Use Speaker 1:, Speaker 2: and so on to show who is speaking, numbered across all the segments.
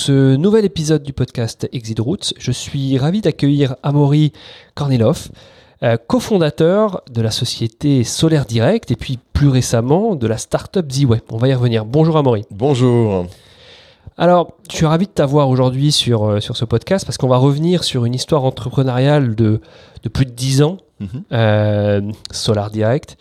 Speaker 1: Ce nouvel épisode du podcast Exit Routes, je suis ravi d'accueillir Amaury Kornilov, euh, cofondateur de la société Solaire Direct et puis plus récemment de la startup Z-Web. On va y revenir. Bonjour Amaury.
Speaker 2: Bonjour.
Speaker 1: Alors, je suis ravi de t'avoir aujourd'hui sur, euh, sur ce podcast parce qu'on va revenir sur une histoire entrepreneuriale de, de plus de 10 ans,
Speaker 2: Mhm.
Speaker 1: euh, Solar Direct.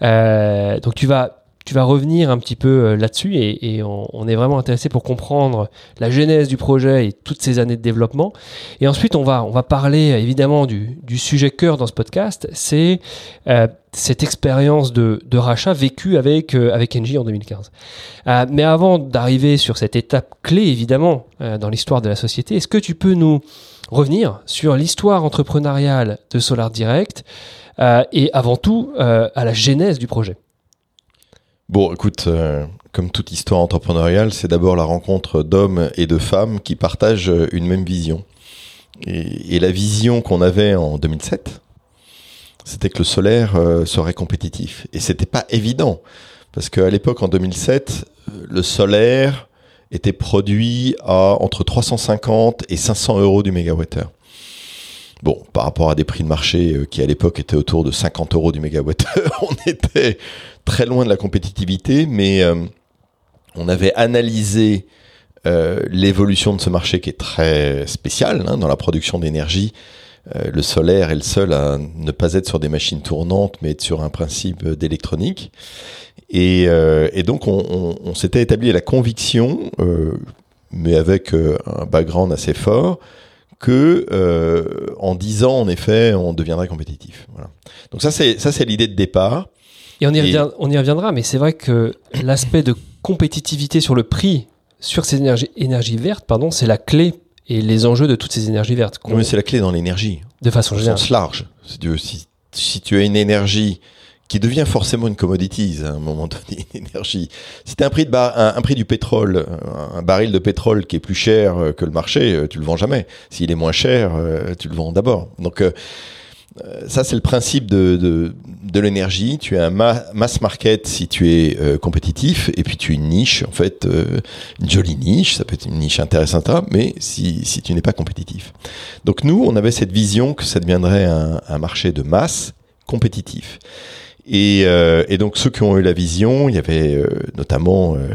Speaker 1: Donc tu vas, tu vas revenir un petit peu euh, là-dessus et, on, est vraiment intéressé pour comprendre la genèse du projet et toutes ces années de développement. Et ensuite, on va, on va parler évidemment du, sujet cœur dans ce podcast, c'est euh, cette expérience de, rachat vécue avec, euh, avec Engie en 2015. Euh, mais avant d'arriver sur cette étape clé, évidemment, dans l'histoire de la société, est-ce que tu peux nous revenir sur l'histoire entrepreneuriale de Solar Direct et avant tout à la genèse du projet?
Speaker 2: Bon, écoute, euh, comme toute histoire entrepreneuriale, c'est d'abord la rencontre d'hommes et de femmes qui partagent euh, une même vision. Et, la vision qu'on avait en 2007, c'était que le solaire euh, serait compétitif. Et c'était pas évident, parce qu'à l'époque, en 2007, euh, le solaire était produit à entre 350 et 500 euros du mégawattheure. Bon, par rapport à des prix de marché euh, qui à l'époque étaient autour de 50 euros du mégawattheure, on était très loin de la compétitivité, mais euh, on avait analysé euh, l'évolution de ce marché qui est très spécial hein, dans la production d'énergie. Le solaire est le seul à ne pas être sur des machines tournantes, mais être sur un principe d'électronique. Et, donc, on, s'était établi la conviction, mais avec un background assez fort, que euh, en 10 ans, en effet, on deviendrait compétitif. Voilà. Donc ça, c'est ça, c'est l'idée de départ.
Speaker 1: Et on y, on reviendra, mais c'est vrai que l'aspect de compétitivité sur le prix sur ces énergies, énergies vertes, pardon, c'est la clé et les enjeux de toutes ces énergies vertes.
Speaker 2: Non, mais c'est la clé dans l'énergie.
Speaker 1: de façon
Speaker 2: au
Speaker 1: générale.
Speaker 2: sens large. Si tu, si, si tu as une énergie qui devient forcément une commodity à un moment donné, une énergie. Si tu un prix, de bar- un, prix du pétrole, un, un baril de pétrole qui est plus cher euh, que le marché, euh, tu le vends jamais. S'il est moins cher, euh, tu le vends d'abord. Donc euh, euh, ça, c'est le principe de, de, de l'énergie. Tu as un ma- mass market si tu es euh, compétitif, et puis tu as une niche, en fait, euh, une jolie niche, ça peut être une niche intéressante, hein, mais si, si tu n'es pas compétitif. Donc nous, on avait cette vision que ça deviendrait un, un marché de masse compétitif. Et, euh, et donc ceux qui ont eu la vision, il y avait euh, notamment euh,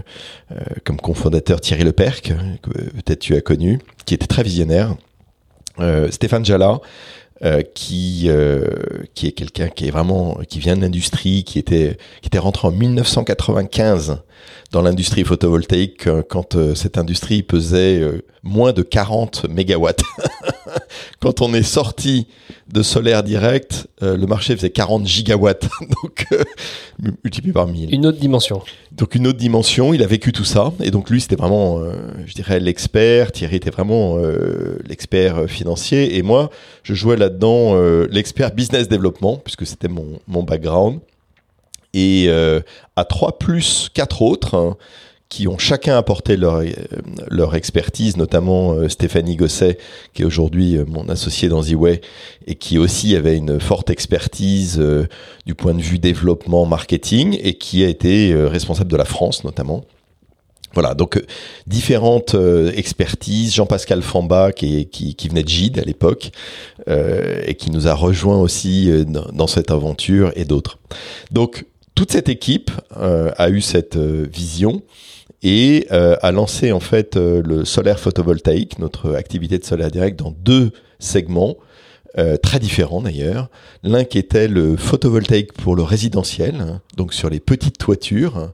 Speaker 2: euh, comme cofondateur Thierry Leperc, que peut-être tu as connu, qui était très visionnaire, euh, Stéphane Jalla, euh, qui qui est quelqu'un qui est vraiment qui vient de l'industrie, qui était qui était rentré en 1995 dans l'industrie photovoltaïque quand cette industrie pesait moins de 40 mégawatts. quand on est sorti de solaire direct, euh, le marché faisait 40 gigawatts, donc euh, multiplié par 1000.
Speaker 1: Une autre dimension.
Speaker 2: Donc une autre dimension, il a vécu tout ça, et donc lui c'était vraiment, euh, je dirais, l'expert, Thierry était vraiment l'expert financier, et moi je jouais là-dedans l'expert business développement, puisque c'était mon, mon background, et à trois plus quatre autres, hein, qui ont chacun apporté leur, euh, expertise, notamment euh, Stéphanie Gosset, qui est aujourd'hui euh, mon associé dans Z-Way, et qui aussi avait une forte expertise du point de vue développement, marketing, et qui a été responsable de la France notamment. Voilà, donc différentes expertises. Jean-Pascal Famba, qui, venait de Gide à l'époque, et qui nous a rejoint aussi dans, cette aventure, et d'autres. Donc, toute cette équipe a eu cette vision et euh, a lancé en fait euh, le solaire photovoltaïque, notre activité de solaire direct, dans deux segments. euh, très différents d'ailleurs. L'un qui était le photovoltaïque pour le résidentiel, hein, donc sur les petites toitures,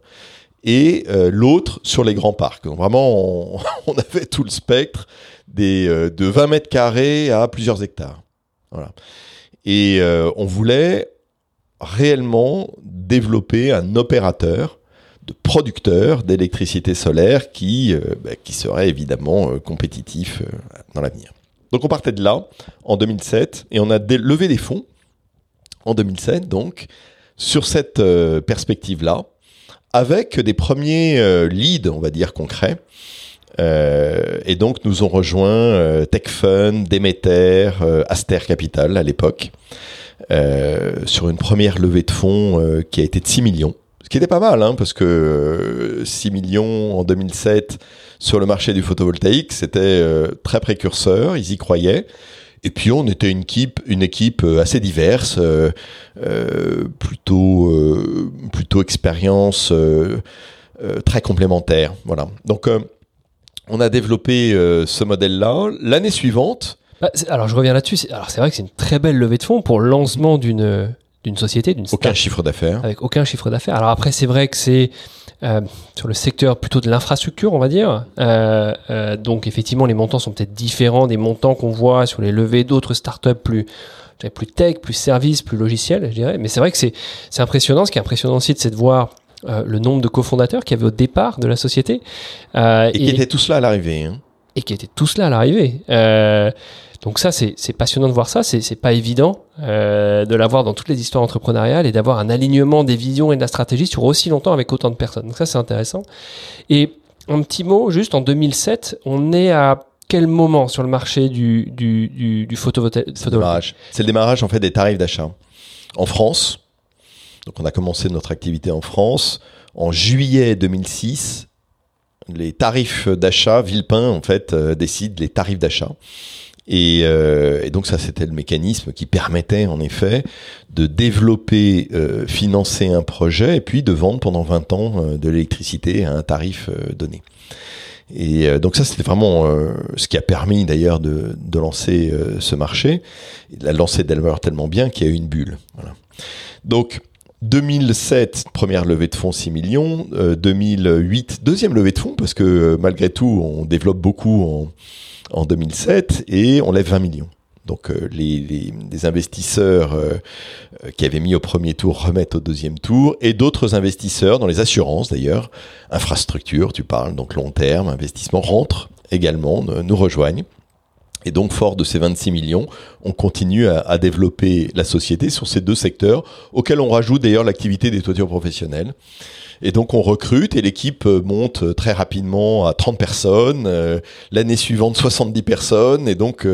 Speaker 2: et l'autre sur les grands parcs. Vraiment, on, on, avait tout le spectre des, de 20 mètres carrés à plusieurs hectares. Voilà. Et on voulait réellement développer un opérateur de producteur d'électricité solaire qui, euh, bah, qui serait évidemment euh, compétitif euh, dans l'avenir. Donc on partait de là en 2007 et on a levé des fonds en 2007 donc sur cette euh, perspective-là avec des premiers leads, on va dire, concrets. Et donc nous ont rejoint euh, TechFun, Demeter, Aster Capital à l'époque, sur une première levée de fonds qui a été de 6 millions. Qui était pas mal, hein, parce que euh, 6 millions en 2007 sur le marché du photovoltaïque, c'était euh, très précurseur, ils y croyaient. Et puis on était une équipe, une équipe euh, assez diverse, euh, euh, plutôt, euh, plutôt expérience euh, euh, très complémentaire. Voilà. Donc euh, on a développé euh, ce modèle-là. L'année suivante,
Speaker 1: Bah, alors je reviens là-dessus. Alors c'est vrai que c'est une très belle levée de fonds pour le lancement d'une d'une société, d'une
Speaker 2: aucun chiffre d'affaires.
Speaker 1: avec aucun chiffre d'affaires. Alors après c'est vrai que c'est euh, sur le secteur plutôt de l'infrastructure, on va dire. Euh, euh, donc effectivement les montants sont peut-être différents des montants qu'on voit sur les levées d'autres startups plus plus tech, plus services, plus logiciels, je dirais. Mais c'est vrai que c'est c'est impressionnant. Ce qui est impressionnant aussi, c'est de voir le nombre de cofondateurs qu'il y avait au départ de la société. Euh,
Speaker 2: Et qui étaient tous là à l'arrivée. hein.
Speaker 1: et qui étaient tous là à l'arrivée. Euh, donc ça, c'est passionnant de voir ça. C'est pas évident euh, de l'avoir dans toutes les histoires entrepreneuriales et d'avoir un alignement des visions et de la stratégie sur aussi longtemps avec autant de personnes. Donc ça, c'est intéressant. Et un petit mot, juste en 2007, on est à quel moment sur le marché du, du, du, du photovoltaïque
Speaker 2: C'est le démarrage. C'est le démarrage en fait des tarifs d'achat en France. Donc on a commencé notre activité en France en juillet 2006. Les tarifs d'achat, Villepin en fait euh, décide les tarifs d'achat. Et, euh, et donc ça c'était le mécanisme qui permettait en effet de développer, euh, financer un projet et puis de vendre pendant 20 ans euh, de l'électricité à un tarif donné. Et donc ça, c'était vraiment ce qui a permis d'ailleurs de, lancer ce marché. Il a lancé Delmer tellement bien qu'il y a eu une bulle. Donc 2007, première levée de fonds 6 millions. Euh, 2008, deuxième levée de fonds parce que euh, malgré tout, on développe beaucoup en, en 2007 et on lève 20 millions. Donc euh, les, les, investisseurs euh, euh, qui avaient mis au premier tour remettent au deuxième tour et d'autres investisseurs dans les assurances d'ailleurs, infrastructure, tu parles donc long terme, investissement rentrent également, euh, nous rejoignent. Et donc, fort de ces 26 millions, on continue à, à développer la société sur ces deux secteurs, auxquels on rajoute d'ailleurs l'activité des toitures professionnelles. Et donc, on recrute et l'équipe euh, monte euh, très rapidement à 30 personnes, euh, l'année suivante 70 personnes, et donc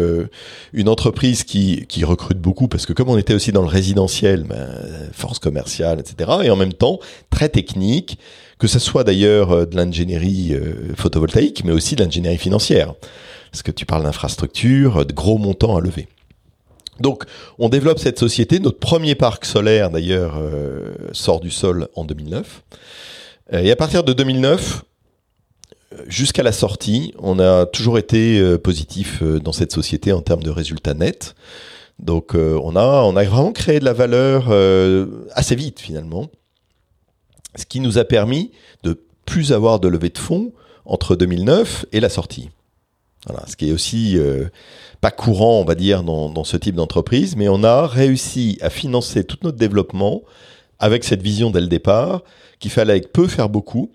Speaker 2: une entreprise qui, qui recrute beaucoup, parce que comme on était aussi dans le résidentiel, ben, force commerciale, etc., et en même temps très technique, que ce soit d'ailleurs de l'ingénierie photovoltaïque, mais aussi de l'ingénierie financière parce que tu parles d'infrastructure, de gros montants à lever. Donc, on développe cette société. Notre premier parc solaire, d'ailleurs, euh, sort du sol en 2009. Euh, Et à partir de 2009, euh, jusqu'à la sortie, on a toujours été euh, positif euh, dans cette société en termes de résultats nets. Donc, on, a, on a vraiment créé de la valeur assez vite, finalement. Ce qui nous a permis de plus avoir de levée de fonds entre 2009 et la sortie. Ce qui est aussi euh, pas courant, on va dire, dans, ce type d'entreprise, mais on a réussi à financer tout notre développement avec cette vision dès le départ, qu'il fallait avec peu faire beaucoup.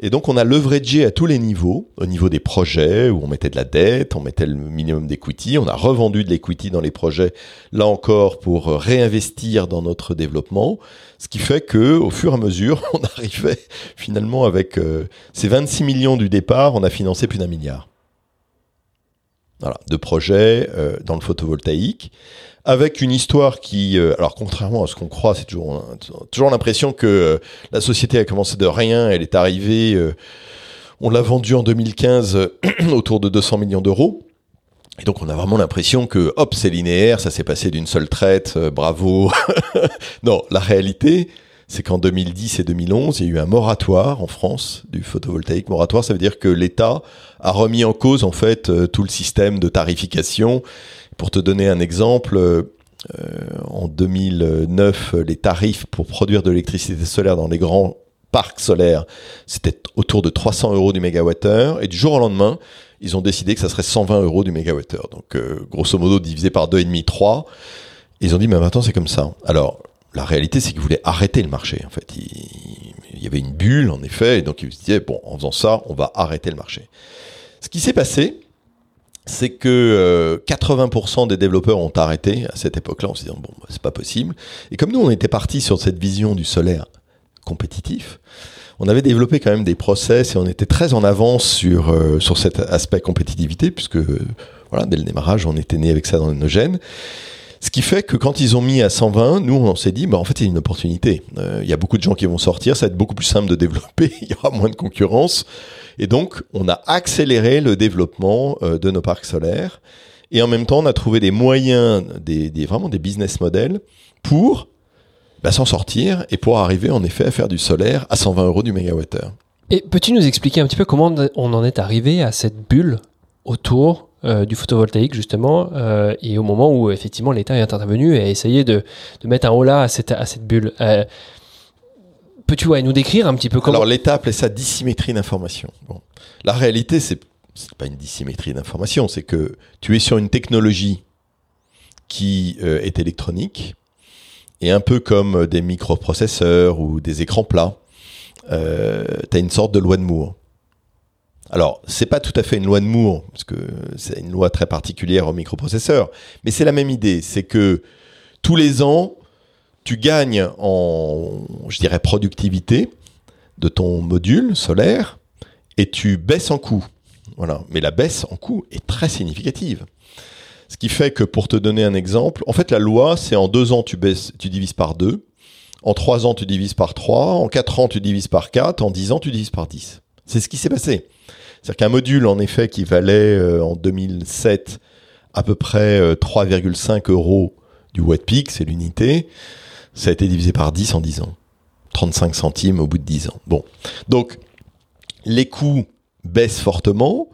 Speaker 2: Et donc on a leveragé à tous les niveaux, au niveau des projets où on mettait de la dette, on mettait le minimum d'equity, on a revendu de l'equity dans les projets, là encore pour réinvestir dans notre développement, ce qui fait que au fur et à mesure, on arrivait finalement avec euh, ces 26 millions du départ, on a financé plus d'un milliard voilà, de projets euh, dans le photovoltaïque, avec une histoire qui, euh, alors contrairement à ce qu'on croit, c'est toujours, toujours l'impression que euh, la société a commencé de rien, elle est arrivée, on l'a vendue en 2015 euh, autour de 200 millions d'euros. Et donc on a vraiment l'impression que hop c'est linéaire, ça s'est passé d'une seule traite, bravo. non, la réalité c'est qu'en 2010 et 2011, il y a eu un moratoire en France du photovoltaïque. Moratoire, ça veut dire que l'État a remis en cause en fait euh, tout le système de tarification. Pour te donner un exemple, euh, en 2009, les tarifs pour produire de l'électricité solaire dans les grands parcs solaires, c'était autour de 300 euros du mégawattheure. Et du jour au lendemain, ils ont décidé que ça serait 120 euros du mégawattheure. Donc, euh, grosso modo, divisé par 2,5, 3. Ils ont dit, mais maintenant, c'est comme ça. Alors, la réalité, c'est qu'ils voulaient arrêter le marché. En fait, il, y avait une bulle, en effet, et donc ils se disaient, bon, en faisant ça, on va arrêter le marché. Ce qui s'est passé, c'est que 80% euh, des développeurs ont arrêté à cette époque-là en se disant, bon, bah, c'est pas possible. Et comme nous, on était partis sur cette vision du solaire compétitif, on avait développé quand même des process et on était très en avance sur, euh, sur cet aspect compétitivité, puisque voilà, dès le démarrage, on était né avec ça dans nos gènes. Ce qui fait que quand ils ont mis à 120, nous on s'est dit, bah en fait c'est une opportunité. Euh, il y a beaucoup de gens qui vont sortir, ça va être beaucoup plus simple de développer, il y aura moins de concurrence. Et donc on a accéléré le développement euh, de nos parcs solaires. Et en même temps, on a trouvé des moyens, des, des vraiment des business models pour bah, s'en sortir et pour arriver en effet à faire du solaire à 120 euros du mégawattheure.
Speaker 1: Et peux-tu nous expliquer un petit peu comment on en est arrivé à cette bulle autour euh, du photovoltaïque justement euh, et au moment où effectivement l'État est intervenu et a essayé de, mettre un holà à cette, à cette bulle euh, Peux-tu ouais, nous décrire un petit peu comment
Speaker 2: Alors l'État appelait ça dissymétrie d'information. Bon. La réalité, c'est pas une dissymétrie d'information, c'est que tu es sur une technologie qui est électronique, et un peu comme des microprocesseurs ou des écrans plats, tu as une sorte de loi de Moore. Alors, c'est pas tout à fait une loi de Moore, parce que c'est une loi très particulière aux microprocesseurs, mais c'est la même idée, c'est que tous les ans, tu gagnes en, je dirais, productivité de ton module solaire et tu baisses en coût. Voilà. Mais la baisse en coût est très significative. Ce qui fait que pour te donner un exemple, en fait la loi c'est en deux ans tu baisses, tu divises par deux, en trois ans tu divises par trois, en quatre ans tu divises par quatre, en dix ans tu divises par dix. C'est ce qui s'est passé. C'est-à-dire qu'un module en effet qui valait euh, en 2007 à peu près 3,5 euh, euros du watt peak, c'est l'unité, ça a été divisé par 10 en 10 ans. 35 centimes au bout de 10 ans. Bon. Donc, les coûts baissent fortement,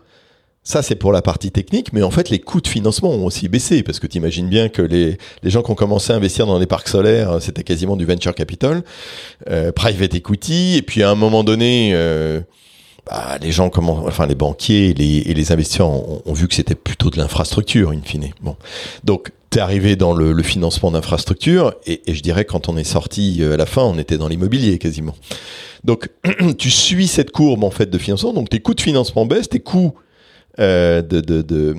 Speaker 2: ça, c'est pour la partie technique, mais en fait, les coûts de financement ont aussi baissé, parce que tu imagines bien que les, les gens qui ont commencé à investir dans les parcs solaires, c'était quasiment du venture capital, euh, private equity, et puis à un moment donné, euh, bah, les gens, enfin les banquiers et les, investisseurs ont, ont, vu que c'était plutôt de l'infrastructure, in fine. Bon, donc t'es arrivé dans le, financement d'infrastructure, et, je dirais quand on est sorti euh, à la fin, on était dans l'immobilier quasiment. Donc tu suis cette courbe en fait de financement, donc tes coûts de financement baissent, tes coûts euh, de,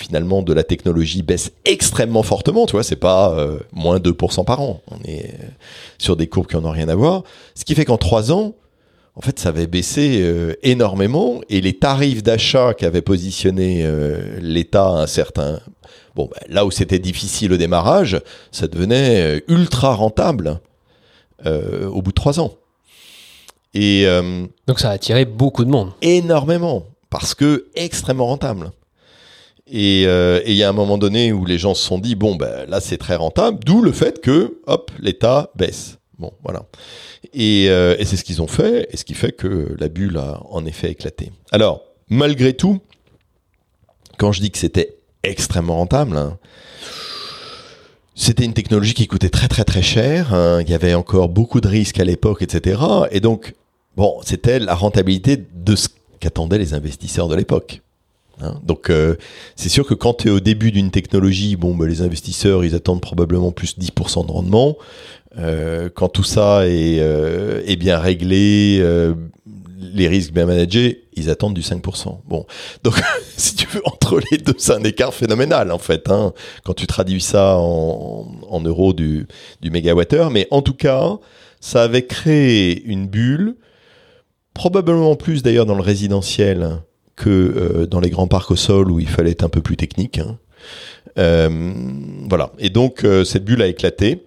Speaker 2: finalement de la technologie baisse extrêmement fortement. Tu vois, c'est pas euh, moins 2% par an. On est sur des courbes qui n'ont rien à voir. Ce qui fait qu'en trois ans, en fait, ça avait baissé euh, énormément et les tarifs d'achat qu'avait positionné l'État à un certain bon ben, là où c'était difficile au démarrage, ça devenait ultra rentable au bout de trois ans.
Speaker 1: Et donc ça a attiré beaucoup de monde.
Speaker 2: Énormément parce que extrêmement rentable. Euh, et il y a un moment donné où les gens se sont dit bon ben là c'est très rentable, d'où le fait que hop l'État baisse. Bon voilà. Et, euh, et c'est ce qu'ils ont fait, et ce qui fait que la bulle a en effet éclaté. Alors malgré tout, quand je dis que c'était extrêmement rentable, hein, c'était une technologie qui coûtait très très très cher. Hein, il y avait encore beaucoup de risques à l'époque, etc. Et donc bon, c'était la rentabilité de ce qu'attendaient les investisseurs de l'époque. Hein. Donc euh, c'est sûr que quand tu es au début d'une technologie, bon, bah, les investisseurs, ils attendent probablement plus 10% de rendement. Euh, quand tout ça est, euh, est bien réglé, euh, les risques bien managés, ils attendent du 5%. Bon, donc si tu veux, entre les deux, c'est un écart phénoménal en fait, hein, quand tu traduis ça en, en euros du, du mégawattheure. Mais en tout cas, ça avait créé une bulle probablement plus d'ailleurs dans le résidentiel que euh, dans les grands parcs au sol où il fallait être un peu plus technique. Hein. Euh, voilà. Et donc euh, cette bulle a éclaté.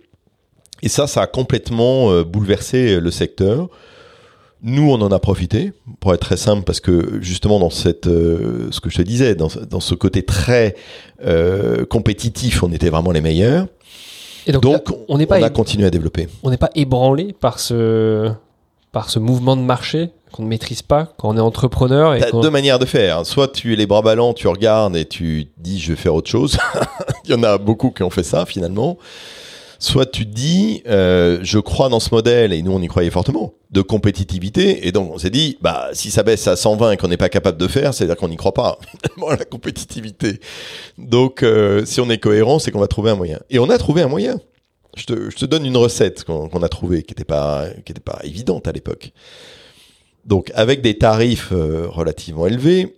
Speaker 2: Et ça, ça a complètement bouleversé le secteur. Nous, on en a profité, pour être très simple, parce que justement dans cette, ce que je te disais, dans, dans ce côté très compétitif, on était vraiment les meilleurs.
Speaker 1: Et donc,
Speaker 2: Donc,
Speaker 1: là, on pas,
Speaker 2: on a continué à développer.
Speaker 1: on n'est pas ébranlé par ce, par ce mouvement de marché qu'on ne maîtrise pas quand on est entrepreneur. Et
Speaker 2: T'as deux manières de faire. Soit tu es les bras ballants, tu regardes et tu dis je vais faire autre chose. Il y en a beaucoup qui ont fait ça finalement. Soit tu dis euh, je crois dans ce modèle et nous on y croyait fortement de compétitivité et donc on s'est dit bah si ça baisse à 120 et qu'on n'est pas capable de faire, c'est à dire qu'on n'y croit pas à la compétitivité. Donc euh, si on est cohérent, c'est qu'on va trouver un moyen. Et on a trouvé un moyen. Je te, je te donne une recette qu'on a trouvée qui n'était pas pas évidente à l'époque. Donc avec des tarifs euh, relativement élevés,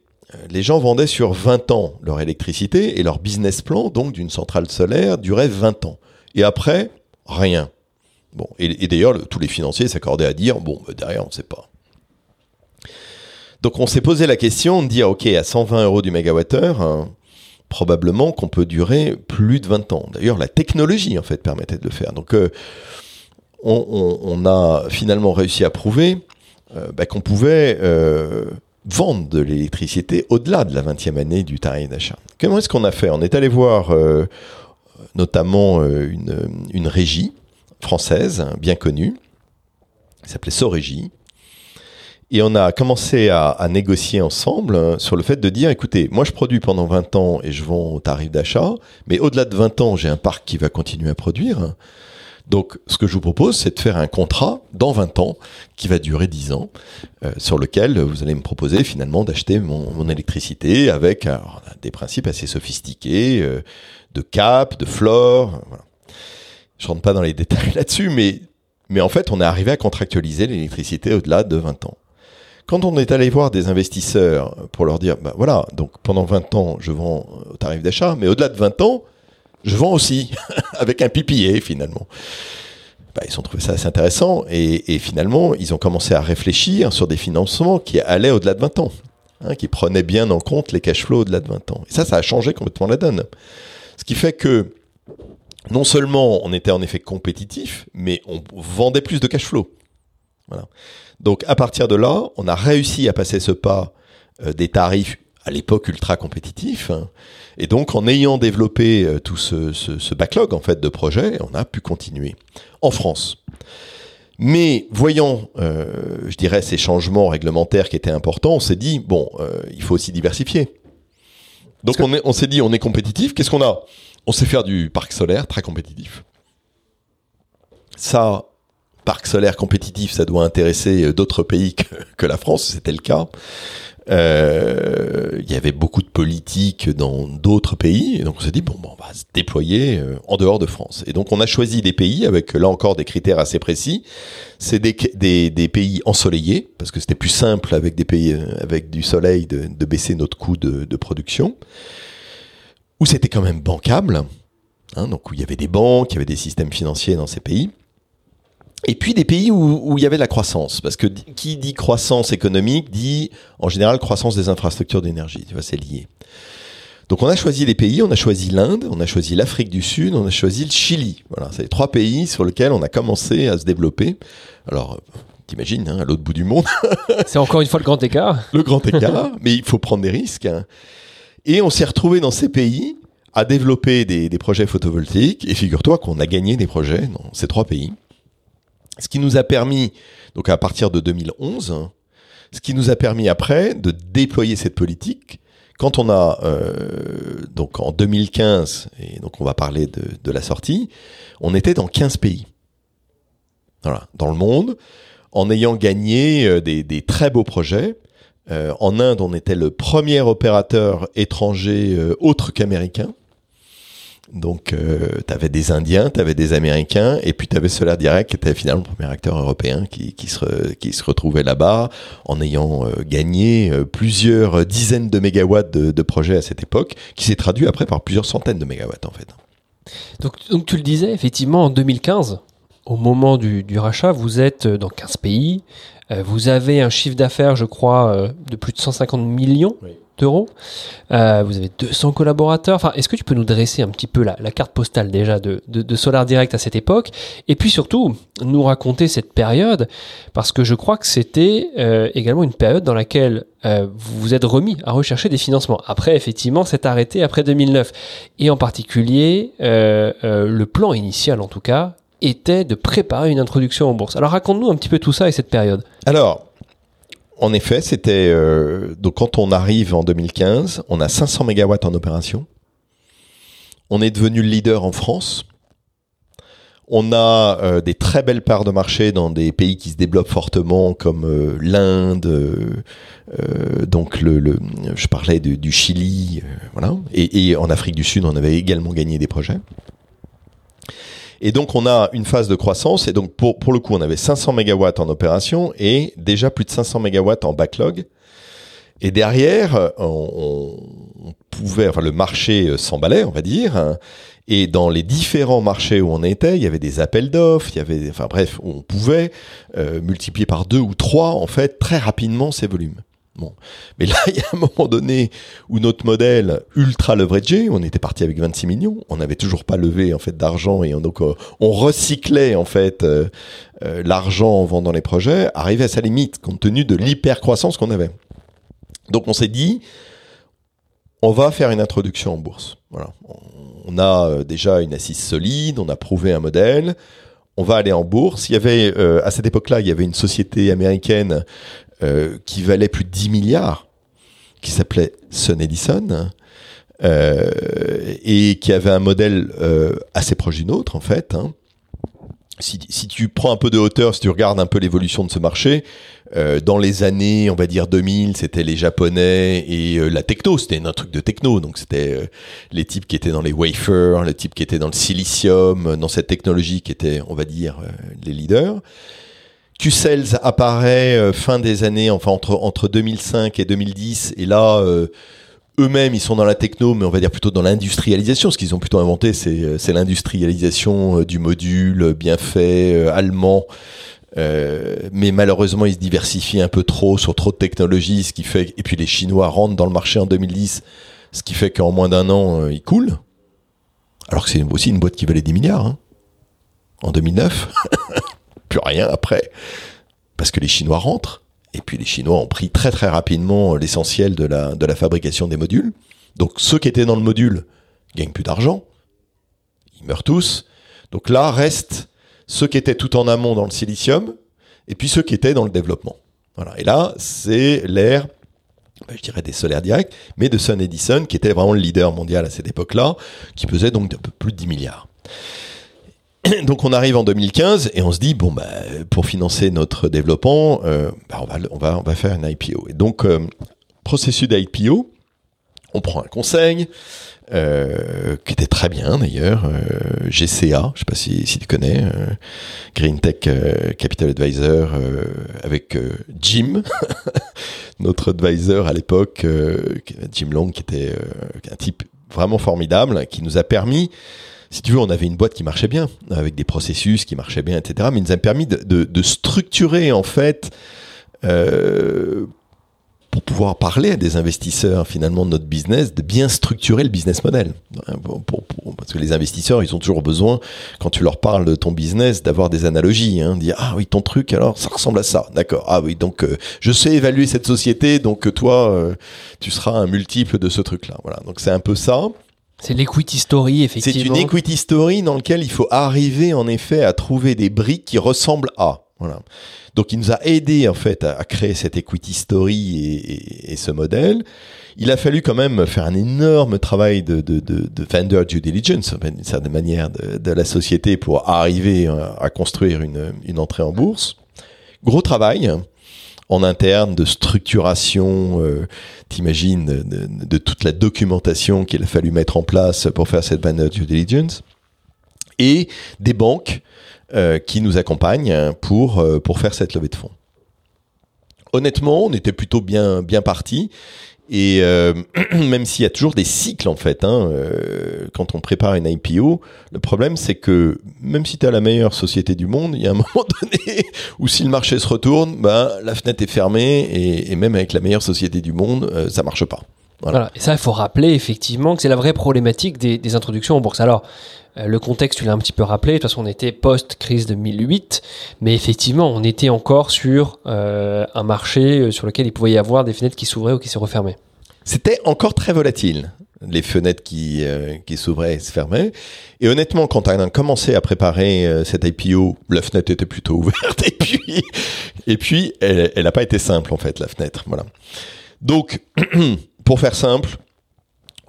Speaker 2: les gens vendaient sur 20 ans leur électricité et leur business plan, donc d'une centrale solaire, durait 20 ans. Et après, rien. Bon, et, d'ailleurs, le- tous les financiers s'accordaient à dire, bon, bah, derrière, on ne sait pas. Donc on s'est posé la question de dire, ok, à 120 euros du mégawattheure, hein, probablement qu'on peut durer plus de 20 ans. D'ailleurs, la technologie, en fait, permettait de le faire. Donc euh, on, a finalement réussi à prouver euh, bah, qu'on pouvait euh, vendre de l'électricité au-delà de la 20e année du tarif d'achat. Comment est-ce qu'on a fait? On est allé voir notamment euh, une, une régie française hein, bien connue, qui s'appelait Sorégie. Et on a commencé à, négocier ensemble euh, sur le fait de dire, écoutez, moi je produis pendant 20 ans et je vends au tarif d'achat, mais au-delà de 20 ans, j'ai un parc qui va continuer à produire. Donc, ce que je vous propose, c'est de faire un contrat dans 20 ans qui va durer 10 ans, euh, sur lequel vous allez me proposer finalement d'acheter mon, électricité avec des principes assez sophistiqués euh, de cap, de floor. euh, Voilà. Je rentre pas dans les détails là-dessus, mais, en fait, on est arrivé à contractualiser l'électricité au-delà de 20 ans. Quand on est allé voir des investisseurs pour leur dire, bah voilà, donc pendant 20 ans, je vends au tarif d'achat, mais au-delà de 20 ans, je vends aussi, avec un PPA finalement. Bah, ils ont trouvé ça assez intéressant et, et finalement, ils ont commencé à réfléchir sur des financements qui allaient au-delà de 20 ans, hein, qui prenaient bien en compte les cash flows au-delà de 20 ans. Et ça, ça a changé complètement la donne. Ce qui fait que non seulement on était en effet compétitif, mais on vendait plus de cash flow. Donc à partir de là, on a réussi à passer ce pas euh, des tarifs à l'époque ultra compétitifs. hein. Et donc en ayant développé euh, tout ce, backlog en fait de projets, on a pu continuer en France. Mais voyant, euh, je dirais, ces changements réglementaires qui étaient importants, on s'est dit bon, il faut aussi diversifier. Donc on est- on s'est dit on est compétitif. Qu'est-ce qu'on a? On sait faire du parc solaire très compétitif. Ça, parc solaire compétitif, ça doit intéresser euh, d'autres pays que, que la France, c'était le cas. Euh, Il y avait beaucoup de politiques dans d'autres pays, donc on s'est dit bon, bon, on va se déployer euh, en dehors de France. Et donc on a choisi des pays avec là encore des critères assez précis. C'est des, des, des pays ensoleillés parce que c'était plus simple avec des pays euh, avec du soleil de, de baisser notre coût de, de production. Où c'était quand même bancable, hein, donc où il y avait des banques, il y avait des systèmes financiers dans ces pays. Et puis des pays où, où il y avait de la croissance, parce que qui dit croissance économique dit en général croissance des infrastructures d'énergie, tu vois, c'est lié. Donc on a choisi les pays, on a choisi l'Inde, on a choisi l'Afrique du Sud, on a choisi le Chili. Voilà, c'est les trois pays sur lesquels on a commencé à se développer. Alors, t'imagines, hein, à l'autre bout du monde,
Speaker 1: C'est encore une fois le grand écart.
Speaker 2: le grand écart, mais il faut prendre des risques. hein. Et on s'est retrouvé dans ces pays à développer des, des projets photovoltaïques. Et figure-toi qu'on a gagné des projets dans ces trois pays. Ce qui nous a permis, donc à partir de 2011, hein, ce qui nous a permis après de déployer cette politique. Quand on a, euh, donc en 2015, et donc on va parler de, la sortie, on était dans 15 pays. Voilà, dans le monde, en ayant gagné euh, des, des très beaux projets. Euh, en Inde, on était le premier opérateur étranger euh, autre qu'américain. Donc, tu avais des Indiens, tu avais des Américains, et puis tu avais Solaire Direct, qui était finalement le premier acteur européen qui, qui, se, re- qui se retrouvait là-bas, en ayant euh, gagné euh, plusieurs dizaines de mégawatts de, de projets à cette époque, qui s'est traduit après par plusieurs centaines de mégawatts en fait.
Speaker 1: Donc, donc tu le disais, effectivement, en 2015, au moment du, du rachat, vous êtes dans 15 pays. Euh, vous avez un chiffre d'affaires, je crois, euh, de plus de 150 millions.
Speaker 2: Oui.
Speaker 1: Euros. Euh, vous avez 200 collaborateurs. Enfin, est-ce que tu peux nous dresser un petit peu la, carte postale déjà de, Solar Direct à cette époque Et puis surtout, nous raconter cette période, parce que je crois que c'était euh, également une période dans laquelle euh, vous vous êtes remis à rechercher des financements. Après, effectivement, c'est arrêté après 2009. Et en particulier, euh, le plan initial, en tout cas, était de préparer une introduction en bourse. Alors raconte-nous un petit peu tout ça et cette période.
Speaker 2: Alors, en effet, c'était euh, donc quand on arrive en 2015, on a 500 mégawatts en opération. On est devenu le leader en France. On a euh, des très belles parts de marché dans des pays qui se développent fortement, comme euh, l'Inde, donc le, je parlais du Chili, voilà. Et en Afrique du Sud, on avait également gagné des projets. Et donc, on a une phase de croissance. Et donc, pour, pour le coup, on avait 500 mégawatts en opération et déjà plus de 500 mégawatts en backlog. Et derrière, on, pouvait, enfin, le marché s'emballait, on va dire. Et dans les différents marchés où on était, il y avait des appels d'offres, il y avait, enfin bref, on pouvait euh, multiplier par deux ou trois, en fait, très rapidement ces volumes. Mais là, il y a un moment donné où notre modèle ultra leveragé, on était parti avec 26 millions, on n'avait toujours pas levé en fait d'argent et on, donc euh, on recyclait en fait euh, euh, l'argent en vendant les projets, arrivait à sa limite compte tenu de l'hyper croissance qu'on avait. Donc on s'est dit, on va faire une introduction en bourse. Voilà. On a déjà une assise solide, on a prouvé un modèle. On va aller en bourse. Il y avait à cette époque-là, il y avait une société américaine euh, qui valait plus de 10 milliards, qui s'appelait Sun Edison, euh, et qui avait un modèle euh, assez proche du nôtre en fait. Hein. Si, tu prends un peu de hauteur, si tu regardes un peu l'évolution de ce marché, dans les années, on va dire 2000, c'était les Japonais et la techno, c'était un truc de techno. Donc c'était les types qui étaient dans les wafers, les types qui étaient dans le silicium, dans cette technologie qui était, on va dire, les leaders. Q-Cells apparaît fin des années, enfin entre, entre 2005 et 2010, et là, eux-mêmes, ils sont dans la techno, mais on va dire plutôt dans l'industrialisation. Ce qu'ils ont plutôt inventé, c'est l'industrialisation du module bien fait, allemand. Euh, mais malheureusement, ils se diversifient un peu trop sur trop de technologies, ce qui fait et puis les Chinois rentrent dans le marché en 2010, ce qui fait qu'en moins d'un an, euh, ils coulent. Alors que c'est aussi une boîte qui valait 10 milliards hein, en 2009. Plus rien après, parce que les Chinois rentrent. Et puis les Chinois ont pris très très rapidement l'essentiel de la, de la fabrication des modules. Donc ceux qui étaient dans le module gagnent plus d'argent. Ils meurent tous. Donc là reste ceux qui étaient tout en amont dans le silicium, et puis ceux qui étaient dans le développement. Voilà. Et là, c'est l'ère, ben, je dirais des solaires directs, mais de Sun Edison, qui était vraiment le leader mondial à cette époque-là, qui pesait donc un peu plus de 10 milliards. Donc on arrive en 2015 et on se dit bon bah pour financer notre développement, euh, bah, on va on va on va faire une IPO. Et donc euh, processus d'IPO, on prend un conseil, euh, qui était très bien d'ailleurs, euh, GCA, je sais pas si, si tu connais, Green Tech Capital Advisor, avec Jim, notre advisor à l'époque, Jim Long, qui était un type vraiment formidable, qui nous a permis, si tu veux, on avait une boîte qui marchait bien, avec des processus qui marchaient bien, etc., mais il nous a permis de, structurer en fait pour pouvoir parler à des investisseurs finalement de notre business, de bien structurer le business model. Pour, parce que les investisseurs, ils ont toujours besoin, quand tu leur parles de ton business, d'avoir des analogies. Hein, dire ah oui ton truc alors ça ressemble à ça, d'accord. Ah oui donc euh, je sais évaluer cette société, donc toi euh, tu seras un multiple de ce truc-là. Voilà donc c'est un peu ça.
Speaker 1: C'est l'equity story, effectivement.
Speaker 2: C'est une equity story dans laquelle il faut arriver en effet à trouver des briques qui ressemblent à. Voilà. Donc il nous a aidé en fait à, à créer cette equity story et, et, et, ce modèle. Il a fallu quand même faire un énorme travail de, de, de, de vendor due diligence, d'une certaine manière, de, de, la société pour arriver à construire une, une entrée en bourse. Gros travail en interne de structuration, euh, t'imagines, de, toute la documentation qu'il a fallu mettre en place pour faire cette vendor due diligence. Et des banques euh, qui nous accompagne pour, euh, pour faire cette levée de fonds. Honnêtement, on était plutôt bien, bien parti. Et euh, même s'il y a toujours des cycles en fait, hein, euh, quand on prépare une IPO, le problème c'est que même si tu as la meilleure société du monde, il y a un moment donné où si le marché se retourne, ben, la fenêtre est fermée et, et même avec la meilleure société du monde, euh, ça marche pas.
Speaker 1: Voilà. Et ça, il faut rappeler effectivement que c'est la vraie problématique des, des introductions en bourse. Alors, le contexte, tu l'as un petit peu rappelé. De toute façon, on était post-crise 2008, mais effectivement, on était encore sur euh, un marché euh, sur lequel il pouvait y avoir des fenêtres qui s'ouvraient ou qui se refermaient.
Speaker 2: C'était encore très volatile, les fenêtres qui, euh, s'ouvraient et se fermaient. Et honnêtement, quand on a commencé à préparer euh, cette IPO, la fenêtre était plutôt ouverte. Et puis, et puis elle n'a pas été simple, en fait, la fenêtre. Voilà. Donc, pour faire simple,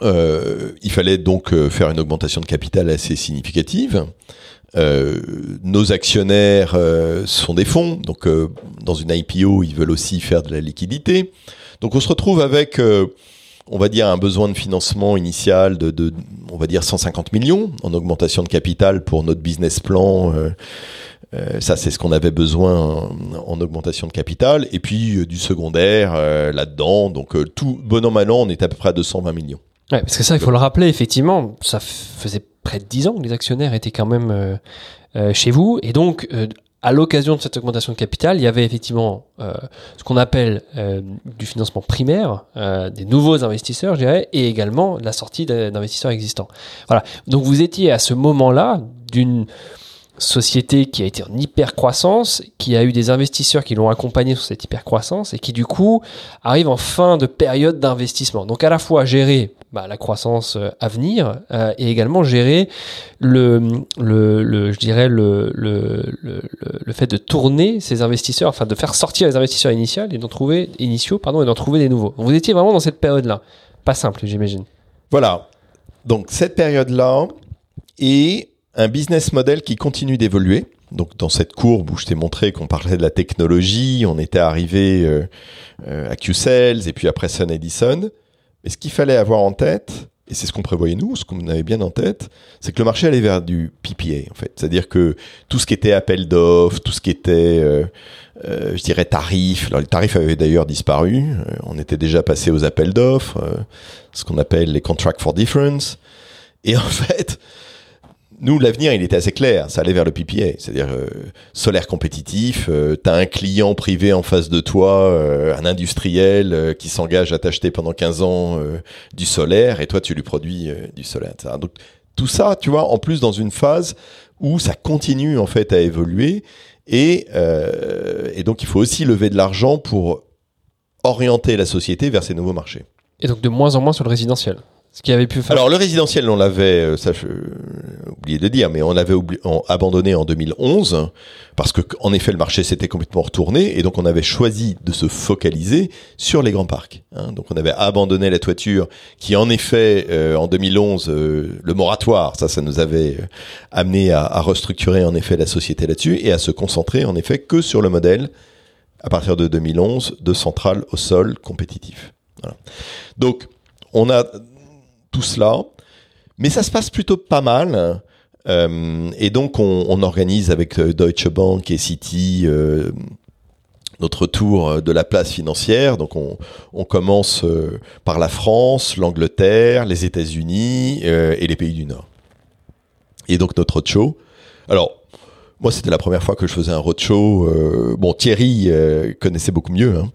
Speaker 2: euh, il fallait donc euh, faire une augmentation de capital assez significative. Euh, nos actionnaires euh, sont des fonds, donc euh, dans une IPO, ils veulent aussi faire de la liquidité. Donc on se retrouve avec, euh, on va dire, un besoin de financement initial de, de, on va dire, 150 millions en augmentation de capital pour notre business plan. Euh, ça, c'est ce qu'on avait besoin en, en, augmentation de capital. Et puis du secondaire euh, là-dedans. Donc tout bon an, mal an, on est à peu près à 220 millions.
Speaker 1: Ouais, parce que ça, il faut le rappeler, effectivement, ça faisait près de 10 ans que les actionnaires étaient quand même euh, euh, chez vous. Et donc, euh, à l'occasion de cette augmentation de capital, il y avait effectivement ce qu'on appelle du financement primaire, des nouveaux investisseurs, je dirais, et également la sortie d'investisseurs existants. Voilà. Donc, vous étiez à ce moment-là d'une société qui a été en hyper croissance, qui a eu des investisseurs qui l'ont accompagné sur cette hyper croissance et qui du coup arrive en fin de période d'investissement. Donc à la fois gérer bah, la croissance euh, à venir euh, et également gérer le, le, le je dirais le, le, le, fait de tourner ces investisseurs, enfin de faire sortir les investisseurs initiaux et d'en trouver initiaux pardon et d'en trouver des nouveaux. Vous étiez vraiment dans cette période-là, pas simple j'imagine.
Speaker 2: Voilà. Donc cette période-là et un business model qui continue d'évoluer. Donc dans cette courbe où je t'ai montré qu'on parlait de la technologie, on était arrivé euh, à Q-Sales et puis après Sun Edison. Mais ce qu'il fallait avoir en tête, et c'est ce qu'on prévoyait nous, ce qu'on avait bien en tête, c'est que le marché allait vers du PPA en fait. C'est-à-dire que tout ce qui était appel d'offres, tout ce qui était, euh, euh, je dirais, tarifs. Alors les tarifs avaient d'ailleurs disparu. Euh, on était déjà passé aux appels d'offres, ce qu'on appelle les contracts for difference. Et en fait, nous, l'avenir, il était assez clair. Ça allait vers le PPA, c'est-à-dire euh, solaire compétitif. Euh, tu as un client privé en face de toi, euh, un industriel euh, qui s'engage à t'acheter pendant 15 ans du solaire, et toi, tu lui produis du solaire. Donc, tout ça, tu vois, en plus dans une phase où ça continue en fait à évoluer, et donc il faut aussi lever de l'argent pour orienter la société vers ces nouveaux marchés.
Speaker 1: Et donc de moins en moins sur le résidentiel.
Speaker 2: Alors le résidentiel, on l'avait, euh, ça, je, euh, oublié de dire, mais on l'avait abandonné en 2011 parce que, en effet, le marché s'était complètement retourné et donc on avait choisi de se focaliser sur les grands parcs. hein. Donc on avait abandonné la toiture, qui en effet, euh, en 2011, euh, le moratoire, ça, ça nous avait euh, amené à, à restructurer en effet la société là-dessus et à se concentrer en effet que sur le modèle à partir de 2011 de centrale au sol compétitif. Voilà. Donc on a tout cela. Mais ça se passe plutôt pas mal. Euh, et donc, on, organise avec euh, Deutsche Bank et Citi euh, notre tour de la place financière. Donc, on, commence par la France, l'Angleterre, les États-Unis et les pays du Nord. Et donc, notre roadshow. Alors, moi, c'était la première fois que je faisais un roadshow. Euh, bon, Thierry euh, connaissait beaucoup mieux hein,